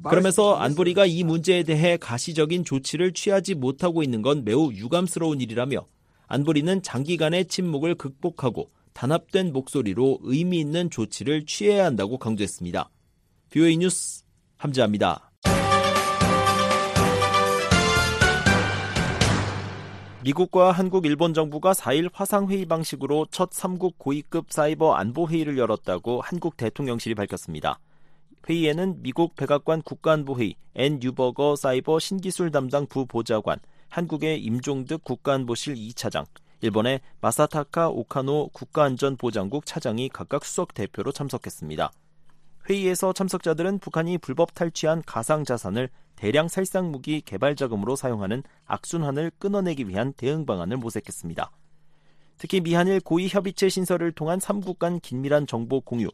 Speaker 4: 그러면서 안보리가 이 문제에 대해 가시적인 조치를 취하지 못하고 있는 건 매우 유감스러운 일이라며 안보리는 장기간의 침묵을 극복하고 단합된 목소리로 의미 있는 조치를 취해야 한다고 강조했습니다. VOA 뉴스 함지하입니다. 미국과 한국, 일본 정부가 4일 화상회의 방식으로 첫 3국 고위급 사이버 안보회의를 열었다고 한국 대통령실이 밝혔습니다. 회의에는 미국 백악관 국가안보회의 앤 뉴버거 사이버 신기술 담당 부보좌관, 한국의 임종득 국가안보실 2차장, 일본의 마사타카 오카노 국가안전보장국 차장이 각각 수석 대표로 참석했습니다. 회의에서 참석자들은 북한이 불법 탈취한 가상 자산을 대량 살상 무기 개발 자금으로 사용하는 악순환을 끊어내기 위한 대응 방안을 모색했습니다. 특히 미한일 고위 협의체 신설을 통한 3국 간 긴밀한 정보 공유,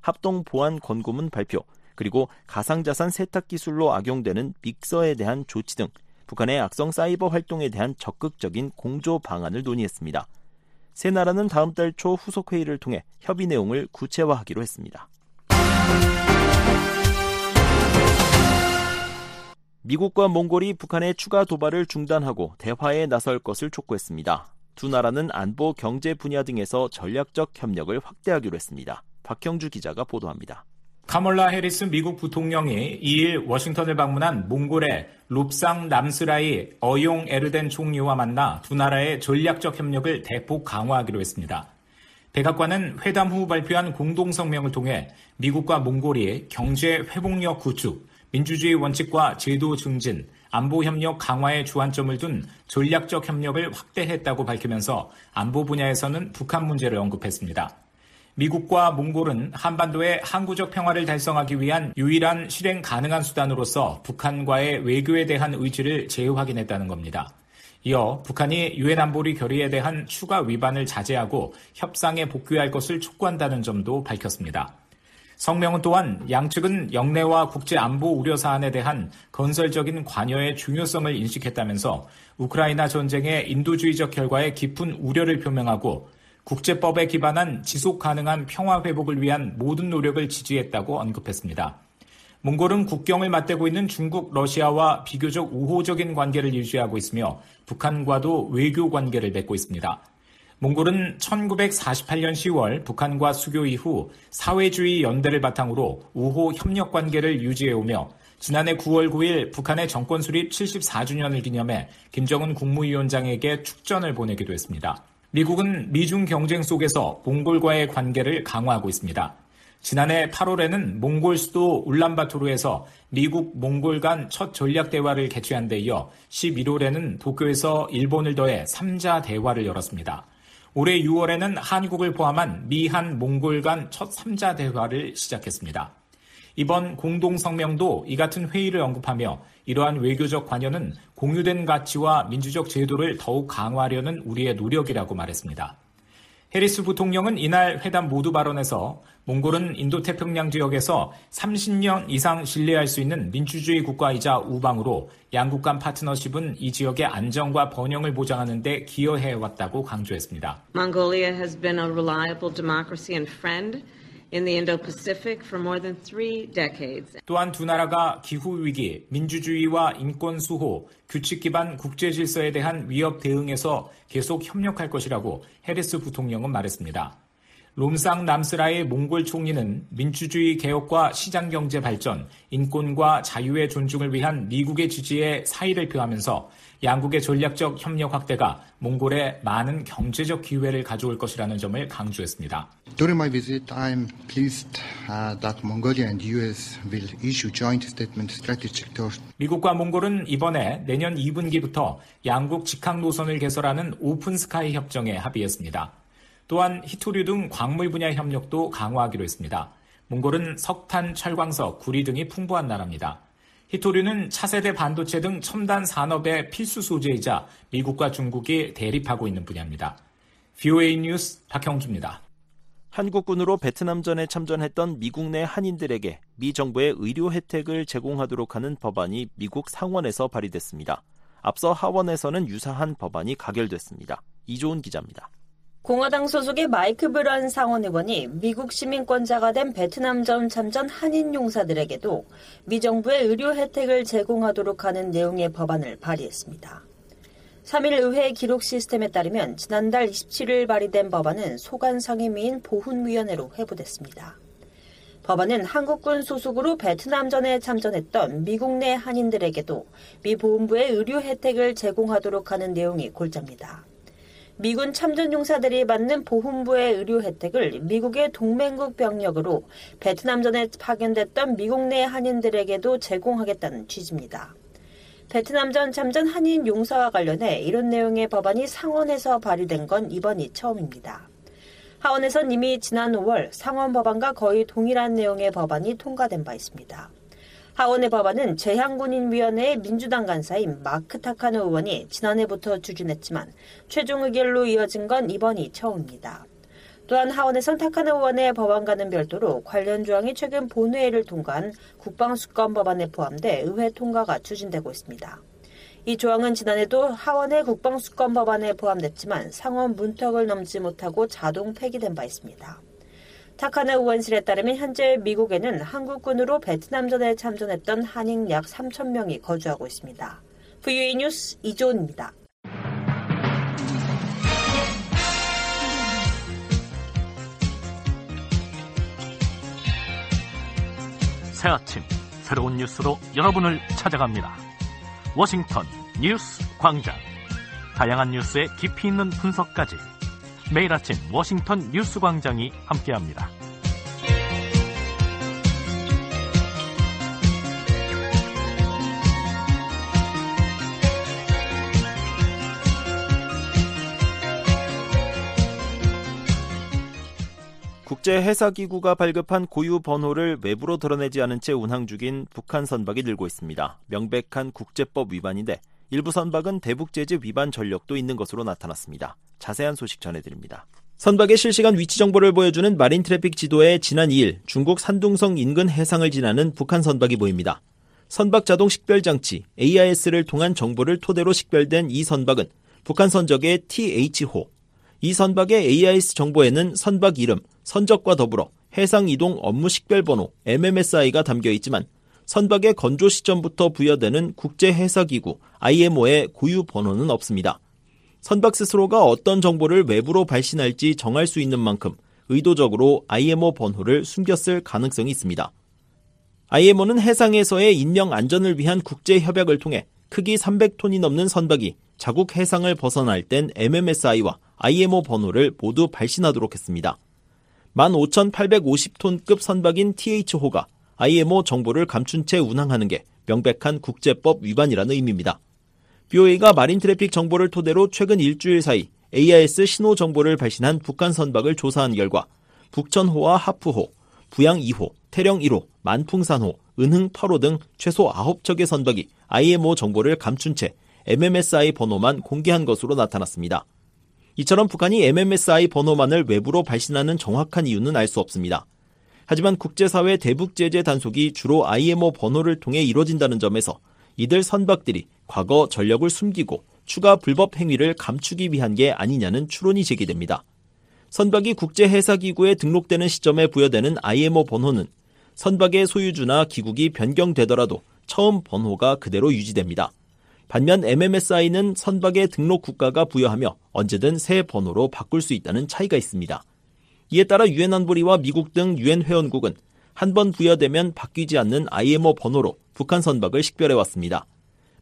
Speaker 4: 합동 보안 권고문 발표, 그리고 가상자산 세탁 기술로 악용되는 믹서에 대한 조치 등 북한의 악성 사이버 활동에 대한 적극적인 공조 방안을 논의했습니다. 세 나라는 다음 달 초 후속 회의를 통해 협의 내용을 구체화하기로 했습니다. 미국과 몽골이 북한의 추가 도발을 중단하고 대화에 나설 것을 촉구했습니다. 두 나라는 안보, 경제 분야 등에서 전략적 협력을 확대하기로 했습니다. 박형주 기자가 보도합니다.
Speaker 10: 카몰라 해리스 미국 부통령이 2일 워싱턴을 방문한 몽골의 롭상 남스라이 어용 에르덴 총리와 만나 두 나라의 전략적 협력을 대폭 강화하기로 했습니다. 백악관은 회담 후 발표한 공동성명을 통해 미국과 몽골이 경제 회복력 구축, 민주주의 원칙과 제도 증진, 안보 협력 강화에 주안점을 둔 전략적 협력을 확대했다고 밝히면서 안보 분야에서는 북한 문제를 언급했습니다. 미국과 몽골은 한반도의 항구적 평화를 달성하기 위한 유일한 실행 가능한 수단으로서 북한과의 외교에 대한 의지를 재확인했다는 겁니다. 이어 북한이 유엔 안보리 결의에 대한 추가 위반을 자제하고 협상에 복귀할 것을 촉구한다는 점도 밝혔습니다. 성명은 또한 양측은 영내와 국제 안보 우려 사안에 대한 건설적인 관여의 중요성을 인식했다면서 우크라이나 전쟁의 인도주의적 결과에 깊은 우려를 표명하고 국제법에 기반한 지속 가능한 평화 회복을 위한 모든 노력을 지지했다고 언급했습니다. 몽골은 국경을 맞대고 있는 중국, 러시아와 비교적 우호적인 관계를 유지하고 있으며 북한과도 외교 관계를 맺고 있습니다. 몽골은 1948년 10월 북한과 수교 이후 사회주의 연대를 바탕으로 우호 협력 관계를 유지해오며 지난해 9월 9일 북한의 정권 수립 74주년을 기념해 김정은 국무위원장에게 축전을 보내기도 했습니다. 미국은 미중 경쟁 속에서 몽골과의 관계를 강화하고 있습니다. 지난해 8월에는 몽골 수도 울란바토르에서 미국 몽골 간 첫 전략 대화를 개최한 데 이어 11월에는 도쿄에서 일본을 더해 3자 대화를 열었습니다. 올해 6월에는 한국을 포함한 미한 몽골 간 첫 3자 대화를 시작했습니다. 이번 공동 성명도 이 같은 회의를 언급하며 이러한 외교적 관여는 공유된 가치와 민주적 제도를 더욱 강화하려는 우리의 노력이라고 말했습니다. 해리스 부통령은 이날 회담 모두 발언에서 몽골은 인도태평양 지역에서 30년 이상 신뢰할 수 있는 민주주의 국가이자 우방으로 양국 간 파트너십은 이 지역의 안정과 번영을 보장하는 데 기여해 왔다고 강조했습니다.
Speaker 21: Mongolia has been a reliable democracy and friend. in the Indo-Pacific for more than three decades.
Speaker 10: 또한 두 나라가 기후 위기, 민주주의와 인권 수호, 규칙 기반 국제 질서에 대한 위협 대응에서 계속 협력할 것이라고 해리스 부통령은 말했습니다. 롬상 남스라의 몽골 총리는 민주주의 개혁과 시장 경제 발전, 인권과 자유의 존중을 위한 미국의 지지에 사의를 표하면서 양국의 전략적 협력 확대가 몽골에 많은 경제적 기회를 가져올 것이라는 점을 강조했습니다.
Speaker 22: During my visit, I'm pleased uh, that Mongolia and US will issue joint statement strategic towards
Speaker 10: 미국과 몽골은 이번에 내년 2분기부터 양국 직항 노선을 개설하는 오픈 스카이 협정에 합의했습니다. 또한 히토류 등 광물 분야 협력도 강화하기로 했습니다. 몽골은 석탄, 철광석, 구리 등이 풍부한 나라입니다. 히토류는 차세대 반도체 등 첨단 산업의 필수 소재이자 미국과 중국이 대립하고 있는 분야입니다. VOA 뉴스 박형주입니다.
Speaker 4: 한국군으로 베트남전에 참전했던 미국 내 한인들에게 미 정부의 의료 혜택을 제공하도록 하는 법안이 미국 상원에서 발의됐습니다. 앞서 하원에서는 유사한 법안이 가결됐습니다. 이조은 기자입니다.
Speaker 12: 공화당 소속의 마이크 브런 상원 의원이 미국 시민권자가 된 베트남 전 참전 한인 용사들에게도 미 정부의 의료 혜택을 제공하도록 하는 내용의 법안을 발의했습니다. 3일 의회 기록 시스템에 따르면 지난달 27일 발의된 법안은 소관 상임위인 보훈위원회로 회부됐습니다. 법안은 한국군 소속으로 베트남전에 참전했던 미국 내 한인들에게도 미 보훈부의 의료 혜택을 제공하도록 하는 내용이 골자입니다. 미군 참전 용사들이 받는 보훈부의 의료 혜택을 미국의 동맹국 병력으로 베트남전에 파견됐던 미국 내 한인들에게도 제공하겠다는 취지입니다. 베트남전 참전 한인 용사와 관련해 이런 내용의 법안이 상원에서 발의된 건 이번이 처음입니다. 하원에선 이미 지난 5월 상원 법안과 거의 동일한 내용의 법안이 통과된 바 있습니다. 하원의 법안은 재향군인위원회의 민주당 간사인 마크 타카노 의원이 지난해부터 추진했지만 최종 의결로 이어진 건 이번이 처음입니다. 또한 하원에선 타카노 의원의 법안과는 별도로 관련 조항이 최근 본회의를 통과한 국방수권 법안에 포함돼 의회 통과가 추진되고 있습니다. 이 조항은 지난해도 하원의 국방수권 법안에 포함됐지만 상원 문턱을 넘지 못하고 자동 폐기된 바 있습니다. 타카나 의원실에 따르면 현재 미국에는 한국군으로 베트남전에 참전했던 한인 약 3천 명이 거주하고 있습니다. VUA 뉴스 이조은입니다.
Speaker 3: 새 아침 새로운 뉴스로 여러분을 찾아갑니다. 워싱턴 뉴스 광장. 다양한 뉴스의 깊이 있는 분석까지 매일 아침 워싱턴 뉴스 광장이 함께합니다.
Speaker 4: 국제해사기구가 발급한 고유 번호를 외부로 드러내지 않은 채 운항 중인 북한 선박이 늘고 있습니다. 명백한 국제법 위반인데 일부 선박은 대북제재 위반 전력도 있는 것으로 나타났습니다. 자세한 소식 전해드립니다. 선박의 실시간 위치 정보를 보여주는 MarineTraffic 지도에 지난 2일 중국 산둥성 인근 해상을 지나는 북한 선박이 보입니다. 선박 자동 식별 장치 AIS를 통한 정보를 토대로 식별된 이 선박은 북한 선적의 TH호. 이 선박의 AIS 정보에는 선박 이름, 선적과 더불어 해상 이동 업무 식별 번호 MMSI가 담겨 있지만 선박의 건조 시점부터 부여되는 국제해사기구 IMO의 고유 번호는 없습니다. 선박 스스로가 어떤 정보를 외부로 발신할지 정할 수 있는 만큼 의도적으로 IMO 번호를 숨겼을 가능성이 있습니다. IMO는 해상에서의 인명 안전을 위한 국제 협약을 통해 크기 300톤이 넘는 선박이 자국 해상을 벗어날 땐 MMSI와 IMO 번호를 모두 발신하도록 했습니다. 15,850톤급 선박인 TH호가 IMO 정보를 감춘 채 운항하는 게 명백한 국제법 위반이라는 의미입니다. BOA가 마린 트래픽 정보를 토대로 최근 일주일 사이 AIS 신호 정보를 발신한 북한 선박을 조사한 결과 북천호와 하프호, 부양 2호, 태령 1호, 만풍산호, 은흥 8호 등 최소 9척의 선박이 IMO 정보를 감춘 채 MMSI 번호만 공개한 것으로 나타났습니다. 이처럼 북한이 MMSI 번호만을 외부로 발신하는 정확한 이유는 알 수 없습니다. 하지만 국제사회 대북 제재 단속이 주로 IMO 번호를 통해 이뤄진다는 점에서 이들 선박들이 과거 전력을 숨기고 추가 불법 행위를 감추기 위한 게 아니냐는 추론이 제기됩니다. 선박이 국제해사기구에 등록되는 시점에 부여되는 IMO 번호는 선박의 소유주나 기국이 변경되더라도 처음 번호가 그대로 유지됩니다. 반면 MMSI는 선박의 등록 국가가 부여하며 언제든 새 번호로 바꿀 수 있다는 차이가 있습니다. 이에 따라 유엔 안보리와 미국 등 유엔 회원국은 한 번 부여되면 바뀌지 않는 IMO 번호로 북한 선박을 식별해 왔습니다.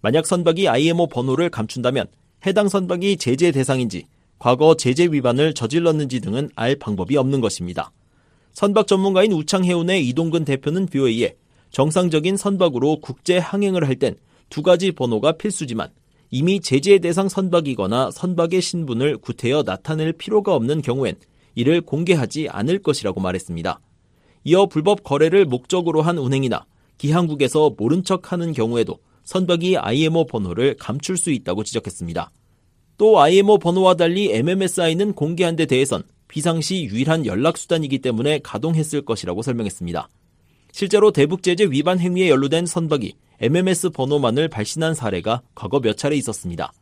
Speaker 4: 만약 선박이 IMO 번호를 감춘다면 해당 선박이 제재 대상인지 과거 제재 위반을 저질렀는지 등은 알 방법이 없는 것입니다. 선박 전문가인 우창해운의 이동근 대표는 뷰에이에 정상적인 선박으로 국제 항행을 할 땐 두 가지 번호가 필수지만 이미 제재 대상 선박이거나 선박의 신분을 구태여 나타낼 필요가 없는 경우엔 이를 공개하지 않을 것이라고 말했습니다. 이어 불법 거래를 목적으로 한 운행이나 기항국에서 모른 척 하는 경우에도 선박이 IMO 번호를 감출 수 있다고 지적했습니다. 또 IMO 번호와 달리 MMSI는 공개한 데 대해선 비상시 유일한 연락수단이기 때문에 가동했을 것이라고 설명했습니다. 실제로 대북제재 위반 행위에 연루된 선박이 MMS 번호만을 발신한 사례가 과거 몇 차례 있었습니다.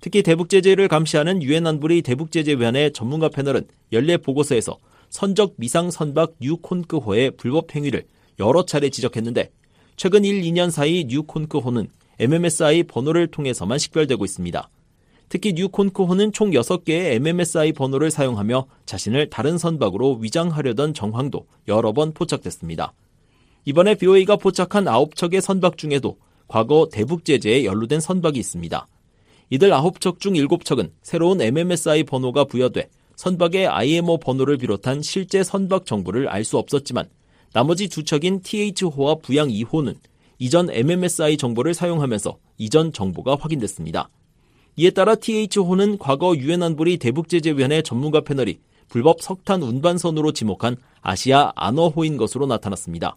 Speaker 4: 특히 대북 제재를 감시하는 유엔 안보리 대북 제재 위원회 전문가 패널은 연례 보고서에서 선적 미상 선박 뉴콘크호의 불법 행위를 여러 차례 지적했는데 최근 1, 2년 사이 뉴콘크호는 MMSI 번호를 통해서만 식별되고 있습니다. 특히 뉴콘크호는 총 6개의 MMSI 번호를 사용하며 자신을 다른 선박으로 위장하려던 정황도 여러 번 포착됐습니다. 이번에 BOA가 포착한 9척의 선박 중에도 과거 대북 제재에 연루된 선박이 있습니다. 이들 9척 중 7척은 새로운 MMSI 번호가 부여돼 선박의 IMO 번호를 비롯한 실제 선박 정보를 알 수 없었지만 나머지 두 척인 TH호와 부양 2호는 이전 MMSI 정보를 사용하면서 이전 정보가 확인됐습니다. 이에 따라 TH호는 과거 유엔 안보리 대북제재위원회 전문가 패널이 불법 석탄 운반선으로 지목한 아시아 아너호인 것으로 나타났습니다.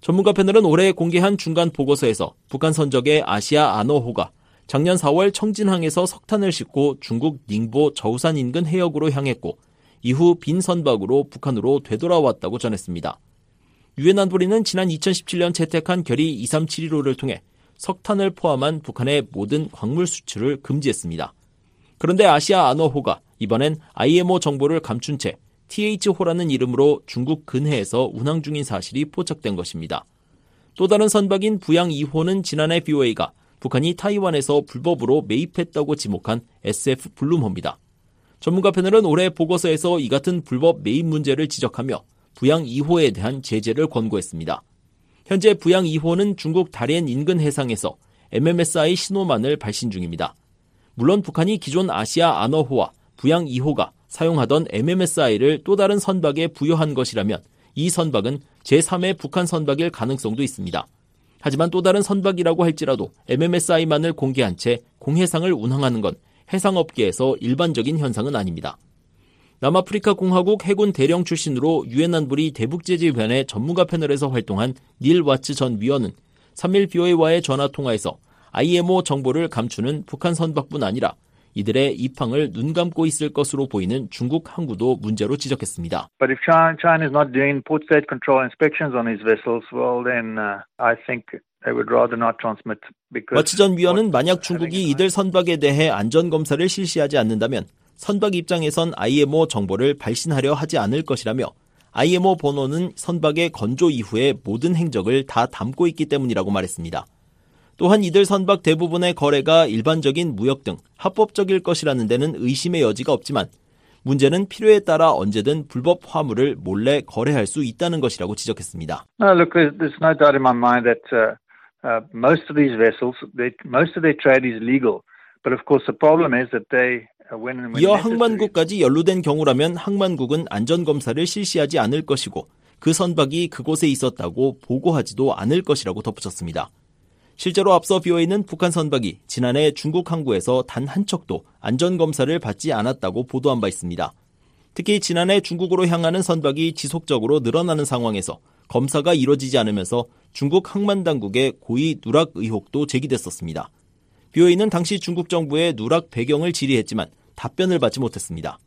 Speaker 4: 전문가 패널은 올해 공개한 중간 보고서에서 북한 선적의 아시아 아너호가 작년 4월 청진항에서 석탄을 싣고 중국 닝보 저우산 인근 해역으로 향했고 이후 빈 선박으로 북한으로 되돌아왔다고 전했습니다. 유엔 안보리는 지난 2017년 채택한 결의 2371호를 통해 석탄을 포함한 북한의 모든 광물 수출을 금지했습니다. 그런데 아시아 아너호가 이번엔 IMO 정보를 감춘 채 TH호라는 이름으로 중국 근해에서 운항 중인 사실이 포착된 것입니다. 또 다른 선박인 부양 2호는 지난해 BOA가 북한이 타이완에서 불법으로 매입했다고 지목한 SF 블룸호입니다. 전문가 패널은 올해 보고서에서 이 같은 불법 매입 문제를 지적하며 부양 2호에 대한 제재를 권고했습니다. 현재 부양 2호는 중국 다롄 인근 해상에서 MMSI 신호만을 발신 중입니다. 물론 북한이 기존 아시아 아너호와 부양 2호가 사용하던 MMSI를 또 다른 선박에 부여한 것이라면 이 선박은 제3의 북한 선박일 가능성도 있습니다. 하지만 또 다른 선박이라고 할지라도 MMSI만을 공개한 채 공해상을 운항하는 건 해상업계에서 일반적인 현상은 아닙니다. 남아프리카 공화국 해군 대령 출신으로 유엔 안보리 대북제재위원회 전문가 패널에서 활동한 닐 와츠 전 위원은 3일 BOA와의 전화 통화에서 IMO 정보를 감추는 북한 선박뿐 아니라 이들의 입항을 눈 감고 있을 것으로 보이는 중국 항구도 문제로 지적했습니다.
Speaker 23: But if China, China is not doing port state control inspections on these vessels, well then uh, I think they would rather not transmit because
Speaker 4: 와츠 전 위원은 만약 중국이 이들 선박에 대해 안전 검사를 실시하지 않는다면 선박 입장에선 IMO 정보를 발신하려 하지 않을 것이라며 IMO 번호는 선박의 건조 이후의 모든 행적을 다 담고 있기 때문이라고 말했습니다. 또한 이들 선박 대부분의 거래가 일반적인 무역 등 합법적일 것이라는 데는 의심의 여지가 없지만 문제는 필요에 따라 언제든 불법 화물을 몰래 거래할 수 있다는 것이라고 지적했습니다.
Speaker 23: No, look, there's no doubt in my mind that uh, uh, most of these vessels, they, most of their trade is legal. But of course, the problem is that they
Speaker 4: 이어 항만국까지 연루된 경우라면 항만국은 안전검사를 실시하지 않을 것이고 그 선박이 그곳에 있었다고 보고하지도 않을 것이라고 덧붙였습니다. 실제로 앞서 BOA는 북한 선박이 지난해 중국 항구에서 단 한 척도 안전검사를 받지 않았다고 보도한 바 있습니다. 특히 지난해 중국으로 향하는 선박이 지속적으로 늘어나는 상황에서 검사가 이뤄지지 않으면서 중국 항만 당국의 고의 누락 의혹도 제기됐었습니다. BOA는 당시 중국 정부의 누락 배경을 질의했지만 답변을 받지 못했습니다.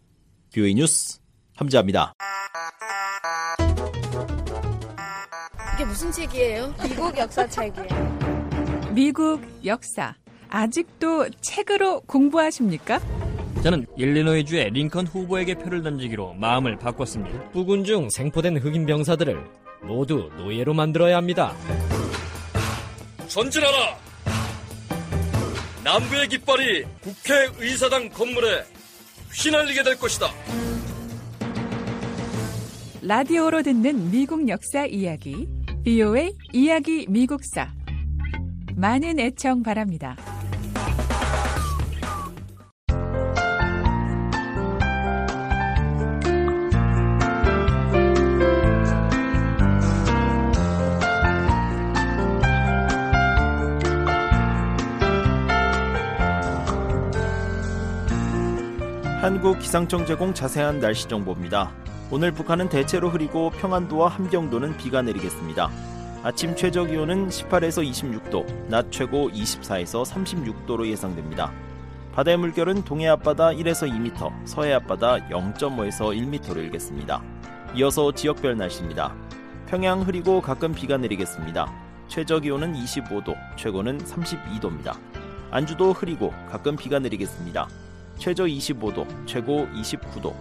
Speaker 4: BOA 뉴스 함지합니다.
Speaker 24: 이게 무슨 책이에요?
Speaker 25: 미국 역사 책이에요.
Speaker 24: 미국 역사 아직도 책으로 공부하십니까?
Speaker 26: 저는 일리노이주의 링컨 후보에게 표를 던지기로 마음을 바꿨습니다. 부군 중 생포된 흑인 병사들을 모두 노예로 만들어야 합니다.
Speaker 27: 전진하라! 남부의 깃발이 국회의사당 건물에 휘날리게 될 것이다.
Speaker 24: 라디오로 듣는 미국 역사 이야기, BO의 이야기 미국사. 많은 애청 바랍니다.
Speaker 4: 한국 기상청 제공 자세한 날씨 정보입니다. 오늘 북한은 대체로 흐리고 평안도와 함경도는 비가 내리겠습니다. 아침 최저 기온은 18에서 26도, 낮 최고 24에서 36도로 예상됩니다. 바다의 물결은 동해 앞바다 1에서 2m, 서해 앞바다 0.5에서 1m로 일겠습니다. 이어서 지역별 날씨입니다. 평양 흐리고 가끔 비가 내리겠습니다. 최저 기온은 25도, 최고는 32도입니다. 안주도 흐리고 가끔 비가 내리겠습니다. 최저 25도, 최고 29도.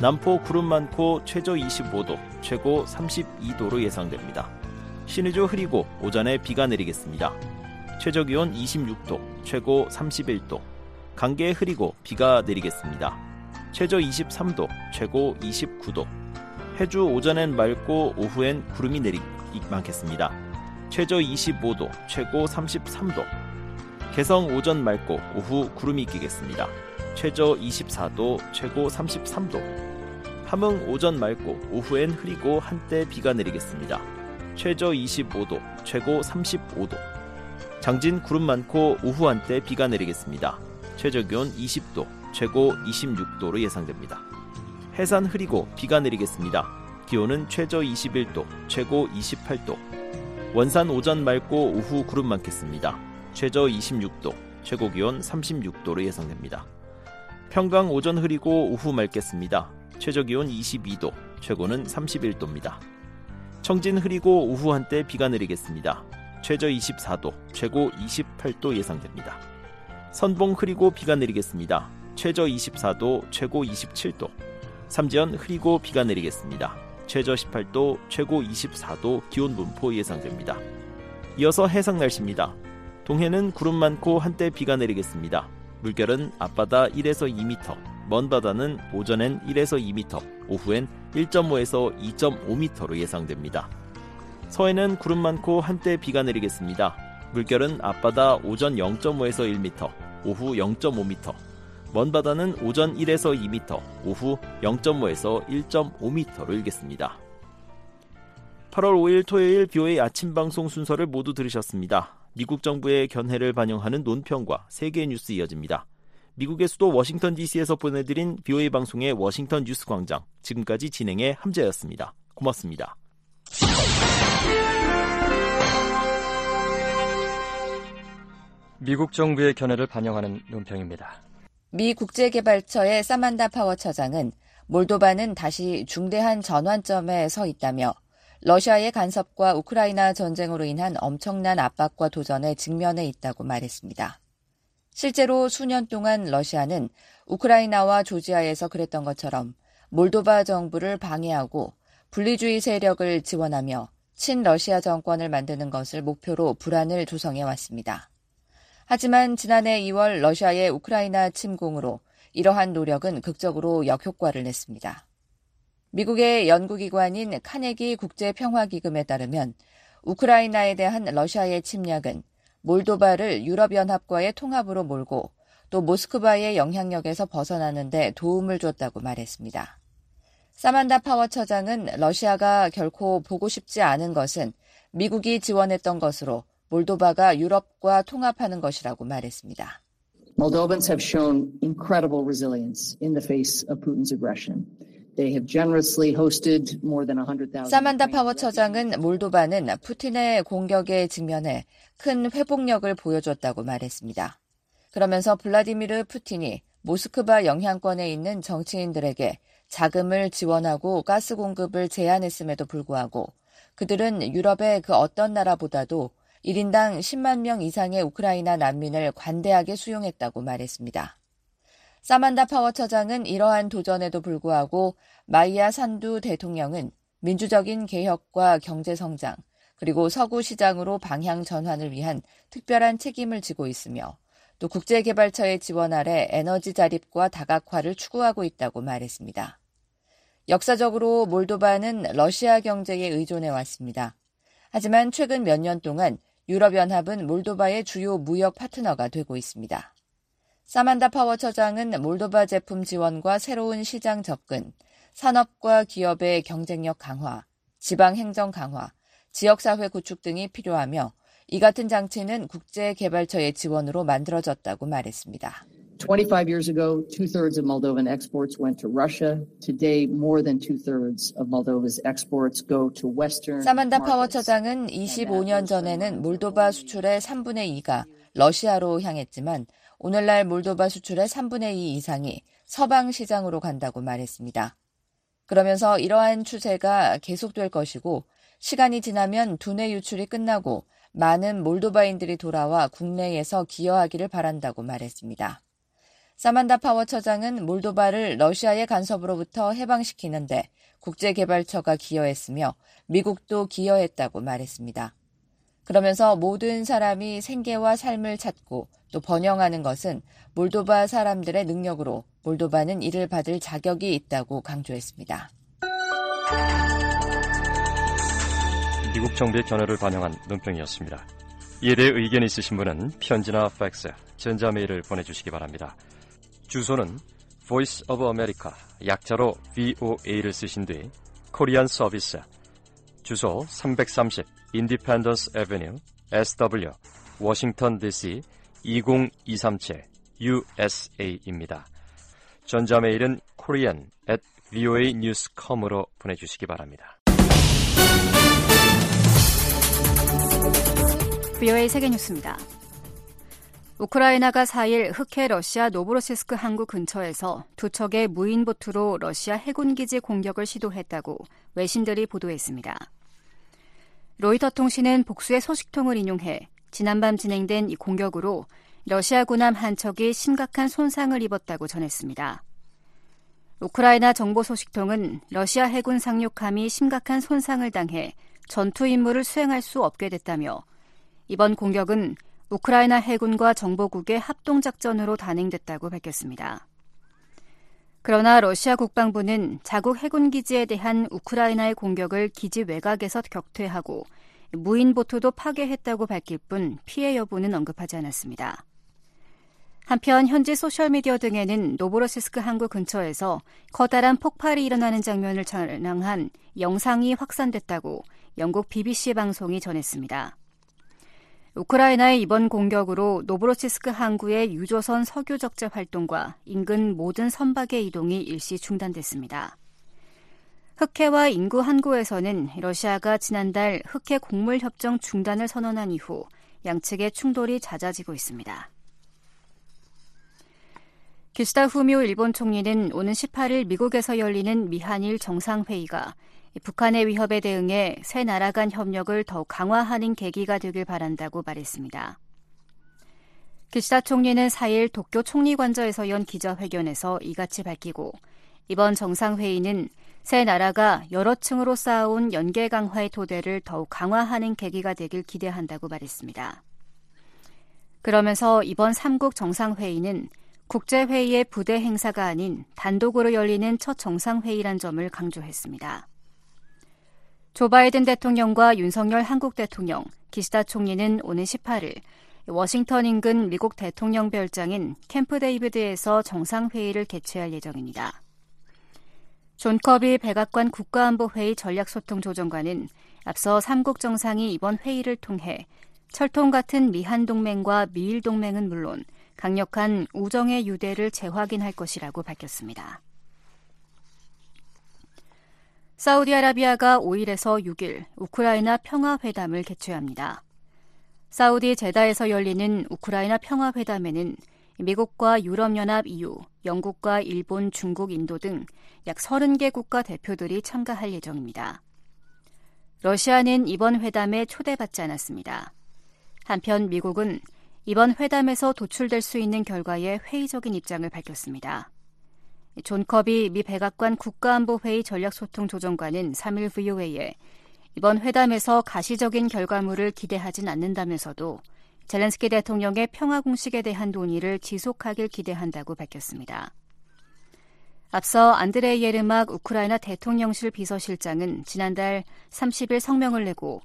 Speaker 4: 남포 구름 많고 최저 25도, 최고 32도로 예상됩니다. 신의주 흐리고 오전에 비가 내리겠습니다. 최저 기온 26도, 최고 31도. 강계 흐리고 비가 내리겠습니다. 최저 23도, 최고 29도. 해주 오전엔 맑고 오후엔 구름이 내리 많겠습니다. 최저 25도, 최고 33도. 개성 오전 맑고 오후 구름이 끼겠습니다. 최저 24도, 최고 33도. 함흥 오전 맑고 오후엔 흐리고 한때 비가 내리겠습니다. 최저 25도, 최고 35도. 장진 구름 많고 오후 한때 비가 내리겠습니다. 최저 기온 20도, 최고 26도로 예상됩니다. 해산 흐리고 비가 내리겠습니다. 기온은 최저 21도, 최고 28도. 원산 오전 맑고 오후 구름 많겠습니다. 최저 26도, 최고 기온 36도로 예상됩니다. 평강 오전 흐리고 오후 맑겠습니다. 최저 기온 22도, 최고는 31도입니다. 청진 흐리고 오후 한때 비가 내리겠습니다. 최저 24도, 최고 28도 예상됩니다. 선봉 흐리고 비가 내리겠습니다. 최저 24도, 최고 27도. 삼지연 흐리고 비가 내리겠습니다. 최저 18도, 최고 24도 기온 분포 예상됩니다. 이어서 해상 날씨입니다. 동해는 구름 많고 한때 비가 내리겠습니다. 물결은 앞바다 1에서 2m, 먼 바다는 오전엔 1에서 2m, 오후엔 1.5에서 2.5m로 예상됩니다. 서해는 구름 많고 한때 비가 내리겠습니다. 물결은 앞바다 오전 0.5에서 1m, 오후 0.5m, 먼 바다는 오전 1에서 2m, 오후 0.5에서 1.5m로 일겠습니다. 8월 5일 토요일 VOA 아침 방송 순서를 모두 들으셨습니다. 미국 정부의 견해를 반영하는 논평과 세계 뉴스 이어집니다. 미국의 수도 워싱턴 DC에서 보내드린 VOA 방송의 워싱턴 뉴스 광장. 지금까지 진행에 함지하였습니다. 고맙습니다.
Speaker 26: 미국 정부의 견해를 반영하는 논평입니다.
Speaker 28: 미 국제개발처의 사만다 파워 처장은 몰도바는 다시 중대한 전환점에 서 있다며 러시아의 간섭과 우크라이나 전쟁으로 인한 엄청난 압박과 도전에 직면해 있다고 말했습니다. 실제로 수년 동안 러시아는 우크라이나와 조지아에서 그랬던 것처럼 몰도바 정부를 방해하고 분리주의 세력을 지원하며 친러시아 정권을 만드는 것을 목표로 불안을 조성해 왔습니다. 하지만 지난해 2월 러시아의 우크라이나 침공으로 이러한 노력은 극적으로 역효과를 냈습니다. 미국의 연구기관인 카네기 국제평화기금에 따르면 우크라이나에 대한 러시아의 침략은 몰도바를 유럽연합과의 통합으로 몰고 또 모스크바의 영향력에서 벗어나는데 도움을 줬다고 말했습니다. 사만다 파워 처장은 러시아가 결코 보고 싶지 않은 것은 미국이 지원했던 것으로 몰도바가 유럽과 통합하는 것이라고 말했습니다.
Speaker 29: Moldovans have shown incredible resilience in the face of Putin's aggression.
Speaker 28: 사만다 파워 처장은 몰도바는 푸틴의 공격에 직면해 큰 회복력을 보여줬다고 말했습니다. 그러면서 블라디미르 푸틴이 모스크바 영향권에 있는 정치인들에게 자금을 지원하고 가스 공급을 제한했음에도 불구하고 그들은 유럽의 그 어떤 나라보다도 1인당 10만 명 이상의 우크라이나 난민을 관대하게 수용했다고 말했습니다. 사만다 파워 처장은 이러한 도전에도 불구하고 마이야 산두 대통령은 민주적인 개혁과 경제 성장, 그리고 서구 시장으로 방향 전환을 위한 특별한 책임을 지고 있으며 또 국제개발처의 지원 아래 에너지 자립과 다각화를 추구하고 있다고 말했습니다. 역사적으로 몰도바는 러시아 경제에 의존해 왔습니다. 하지만 최근 몇 년 동안 유럽연합은 몰도바의 주요 무역 파트너가 되고 있습니다. 사만다 파워 처장은 몰도바 제품 지원과 새로운 시장 접근, 산업과 기업의 경쟁력 강화, 지방 행정 강화, 지역사회 구축 등이 필요하며 이 같은 장치는 국제개발처의 지원으로 만들어졌다고 말했습니다.
Speaker 29: 25 years ago, two thirds of Moldovan exports went to Russia. Today, more than two thirds of Moldova's exports go to Western.
Speaker 28: 사만다 파워 처장은 25년 전에는 몰도바 수출의 3분의 2가 러시아로 향했지만 오늘날 몰도바 수출의 3분의 2 이상이 서방 시장으로 간다고 말했습니다. 그러면서 이러한 추세가 계속될 것이고 시간이 지나면 두뇌 유출이 끝나고 많은 몰도바인들이 돌아와 국내에서 기여하기를 바란다고 말했습니다. 사만다 파워 처장은 몰도바를 러시아의 간섭으로부터 해방시키는데 국제개발처가 기여했으며 미국도 기여했다고 말했습니다. 그러면서 모든 사람이 생계와 삶을 찾고 또 번영하는 것은 몰도바 사람들의 능력으로 몰도바는 이를 받을 자격이 있다고 강조했습니다.
Speaker 26: 미국 정부의 견해를 반영한 논평이었습니다. 이에 대해 의견이 있으신 분은 편지나 팩스, 전자메일을 보내주시기 바랍니다. 주소는 Voice of America, 약자로 VOA를 쓰신 뒤 코리안 서비스, 주소 330 Independence Avenue, SW, 워싱턴 DC 20237 USA입니다. 전자메일은 korean at voanews.com으로 보내주시기 바랍니다.
Speaker 1: VOA 세계뉴스입니다. 우크라이나가 4일 흑해 러시아 노보로시스크 항구 근처에서 두 척의 무인 보트로 러시아 해군기지 공격을 시도했다고 외신들이 보도했습니다. 로이터 통신은 복수의 소식통을 인용해 지난밤 진행된 이 공격으로 러시아 군함 한 척이 심각한 손상을 입었다고 전했습니다. 우크라이나 정보 소식통은 러시아 해군 상륙함이 심각한 손상을 당해 전투 임무를 수행할 수 없게 됐다며 이번 공격은 우크라이나 해군과 정보국의 합동작전으로 단행됐다고 밝혔습니다. 그러나 러시아 국방부는 자국 해군 기지에 대한 우크라이나의 공격을 기지 외곽에서 격퇴하고 무인 보트도 파괴했다고 밝힐 뿐 피해 여부는 언급하지 않았습니다. 한편 현지 소셜미디어 등에는 노보로시스크 항구 근처에서 커다란 폭발이 일어나는 장면을 촬영한 영상이 확산됐다고 영국 BBC 방송이 전했습니다. 우크라이나의 이번 공격으로 노보로시스크 항구의 유조선 석유 적재 활동과 인근 모든 선박의 이동이 일시 중단됐습니다. 흑해와 인근 항구에서는 러시아가 지난달 흑해 곡물 협정 중단을 선언한 이후 양측의 충돌이 잦아지고 있습니다. 기시다 후미오 일본 총리는 오는 18일 미국에서 열리는 미한일 정상회의가 북한의 위협에 대응해 세 나라 간 협력을 더욱 강화하는 계기가 되길 바란다고 말했습니다. 기시다 총리는 4일 도쿄 총리관저에서 연 기자회견에서 이같이 밝히고 이번 정상회의는 세 나라가 여러 층으로 쌓아온 연계 강화의 토대를 더욱 강화하는 계기가 되길 기대한다고 말했습니다. 그러면서 이번 3국 정상회의는 국제회의의 부대 행사가 아닌 단독으로 열리는 첫 정상회의란 점을 강조했습니다. 조 바이든 대통령과 윤석열 한국 대통령, 기시다 총리는 오는 18일 워싱턴 인근 미국 대통령 별장인 캠프 데이비드에서 정상회의를 개최할 예정입니다. 존 커비 백악관 국가안보회의 전략소통조정관은 앞서 3국 정상이 이번 회의를 통해 철통 같은 미한 동맹과 미일 동맹은 물론 강력한 우정의 유대를 재확인할 것이라고 밝혔습니다. 사우디아라비아가 5일에서 6일 우크라이나 평화회담을 개최합니다. 사우디 제다에서 열리는 우크라이나 평화회담에는 미국과 유럽연합 EU, 영국과 일본, 중국, 인도 등 약 30개 국가 대표들이 참가할 예정입니다. 러시아는 이번 회담에 초대받지 않았습니다. 한편 미국은 이번 회담에서 도출될 수 있는 결과에 회의적인 입장을 밝혔습니다. 존 커비 미 백악관 국가안보회의 전략소통조정관은 3일 VOA에 이번 회담에서 가시적인 결과물을 기대하진 않는다면서도 젤렌스키 대통령의 평화 공식에 대한 논의를 지속하길 기대한다고 밝혔습니다. 앞서 안드레이 예르막 우크라이나 대통령실 비서실장은 지난달 30일 성명을 내고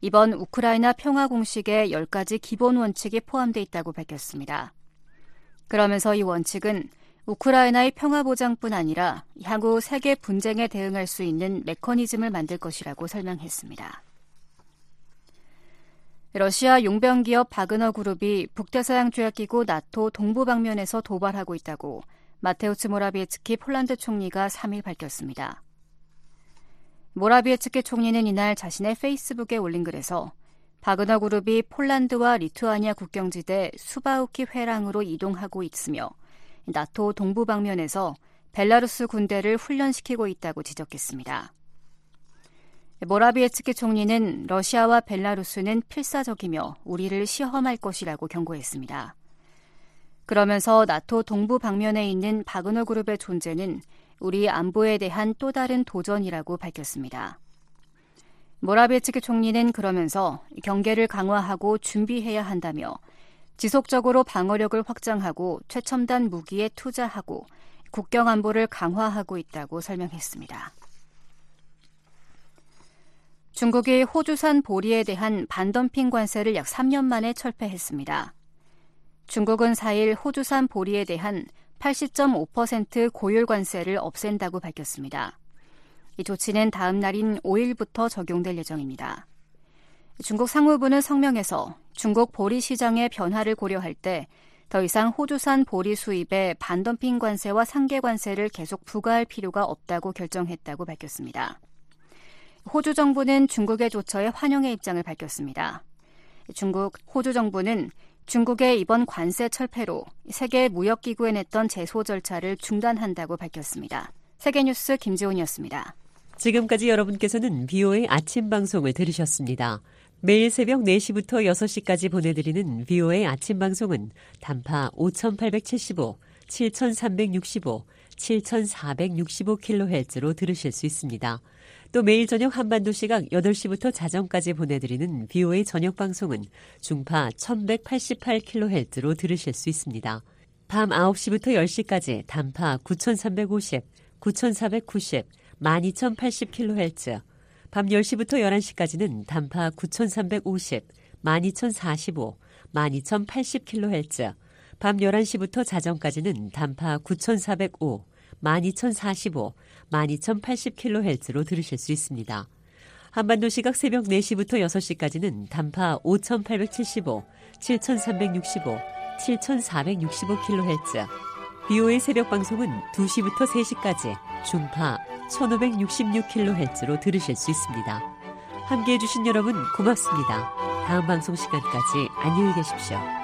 Speaker 1: 이번 우크라이나 평화 공식에 10가지 기본 원칙이 포함되어 있다고 밝혔습니다. 그러면서 이 원칙은 우크라이나의 평화 보장뿐 아니라 향후 세계 분쟁에 대응할 수 있는 메커니즘을 만들 것이라고 설명했습니다. 러시아 용병 기업 바그너 그룹이 북대서양 조약기구 나토 동부 방면에서 도발하고 있다고 마테우츠 모라비에츠키 폴란드 총리가 3일 밝혔습니다. 모라비에츠키 총리는 이날 자신의 페이스북에 올린 글에서 바그너 그룹이 폴란드와 리투아니아 국경지대 수바우키 회랑으로 이동하고 있으며 나토 동부 방면에서 벨라루스 군대를 훈련시키고 있다고 지적했습니다. 모라비에츠키 총리는 러시아와 벨라루스는 필사적이며 우리를 시험할 것이라고 경고했습니다. 그러면서 나토 동부 방면에 있는 바그너 그룹의 존재는 우리 안보에 대한 또 다른 도전이라고 밝혔습니다. 모라베츠키 총리는 그러면서 경계를 강화하고 준비해야 한다며 지속적으로 방어력을 확장하고 최첨단 무기에 투자하고 국경 안보를 강화하고 있다고 설명했습니다. 중국이 호주산 보리에 대한 반덤핑 관세를 약 3년 만에 철폐했습니다. 중국은 4일 호주산 보리에 대한 80.5% 고율 관세를 없앤다고 밝혔습니다. 이 조치는 다음 날인 5일부터 적용될 예정입니다. 중국 상무부는 성명에서 중국 보리 시장의 변화를 고려할 때 더 이상 호주산 보리 수입에 반덤핑 관세와 상계 관세를 계속 부과할 필요가 없다고 결정했다고 밝혔습니다. 호주 정부는 중국의 조처에 환영의 입장을 밝혔습니다. 중국 호주 정부는 중국의 이번 관세 철폐로 세계 무역기구에 냈던 제소 절차를 중단한다고 밝혔습니다. 세계뉴스 김지훈이었습니다.
Speaker 30: 지금까지 여러분께서는 BO의 아침 방송을 들으셨습니다. 매일 새벽 4시부터 6시까지 보내드리는 BO의 아침 방송은 단파 5875, 7365, 7465kHz로 들으실 수 있습니다. 또 매일 저녁 한반도 시각 8시부터 자정까지 보내드리는 BO의 저녁 방송은 중파 1188kHz로 들으실 수 있습니다. 밤 9시부터 10시까지 단파 9350, 9490, 12080kHz, 밤 10시부터 11시까지는 단파 9350, 12045, 12080kHz, 밤 11시부터 자정까지는 단파 9405, 12045, 12080kHz로 들으실 수 있습니다. 한반도 시각 새벽 4시부터 6시까지는 단파 5875, 7365, 7465kHz. BO의 새벽 방송은 2시부터 3시까지 중파 1566kHz로 들으실 수 있습니다. 함께 해주신 여러분 고맙습니다. 다음 방송 시간까지 안녕히 계십시오.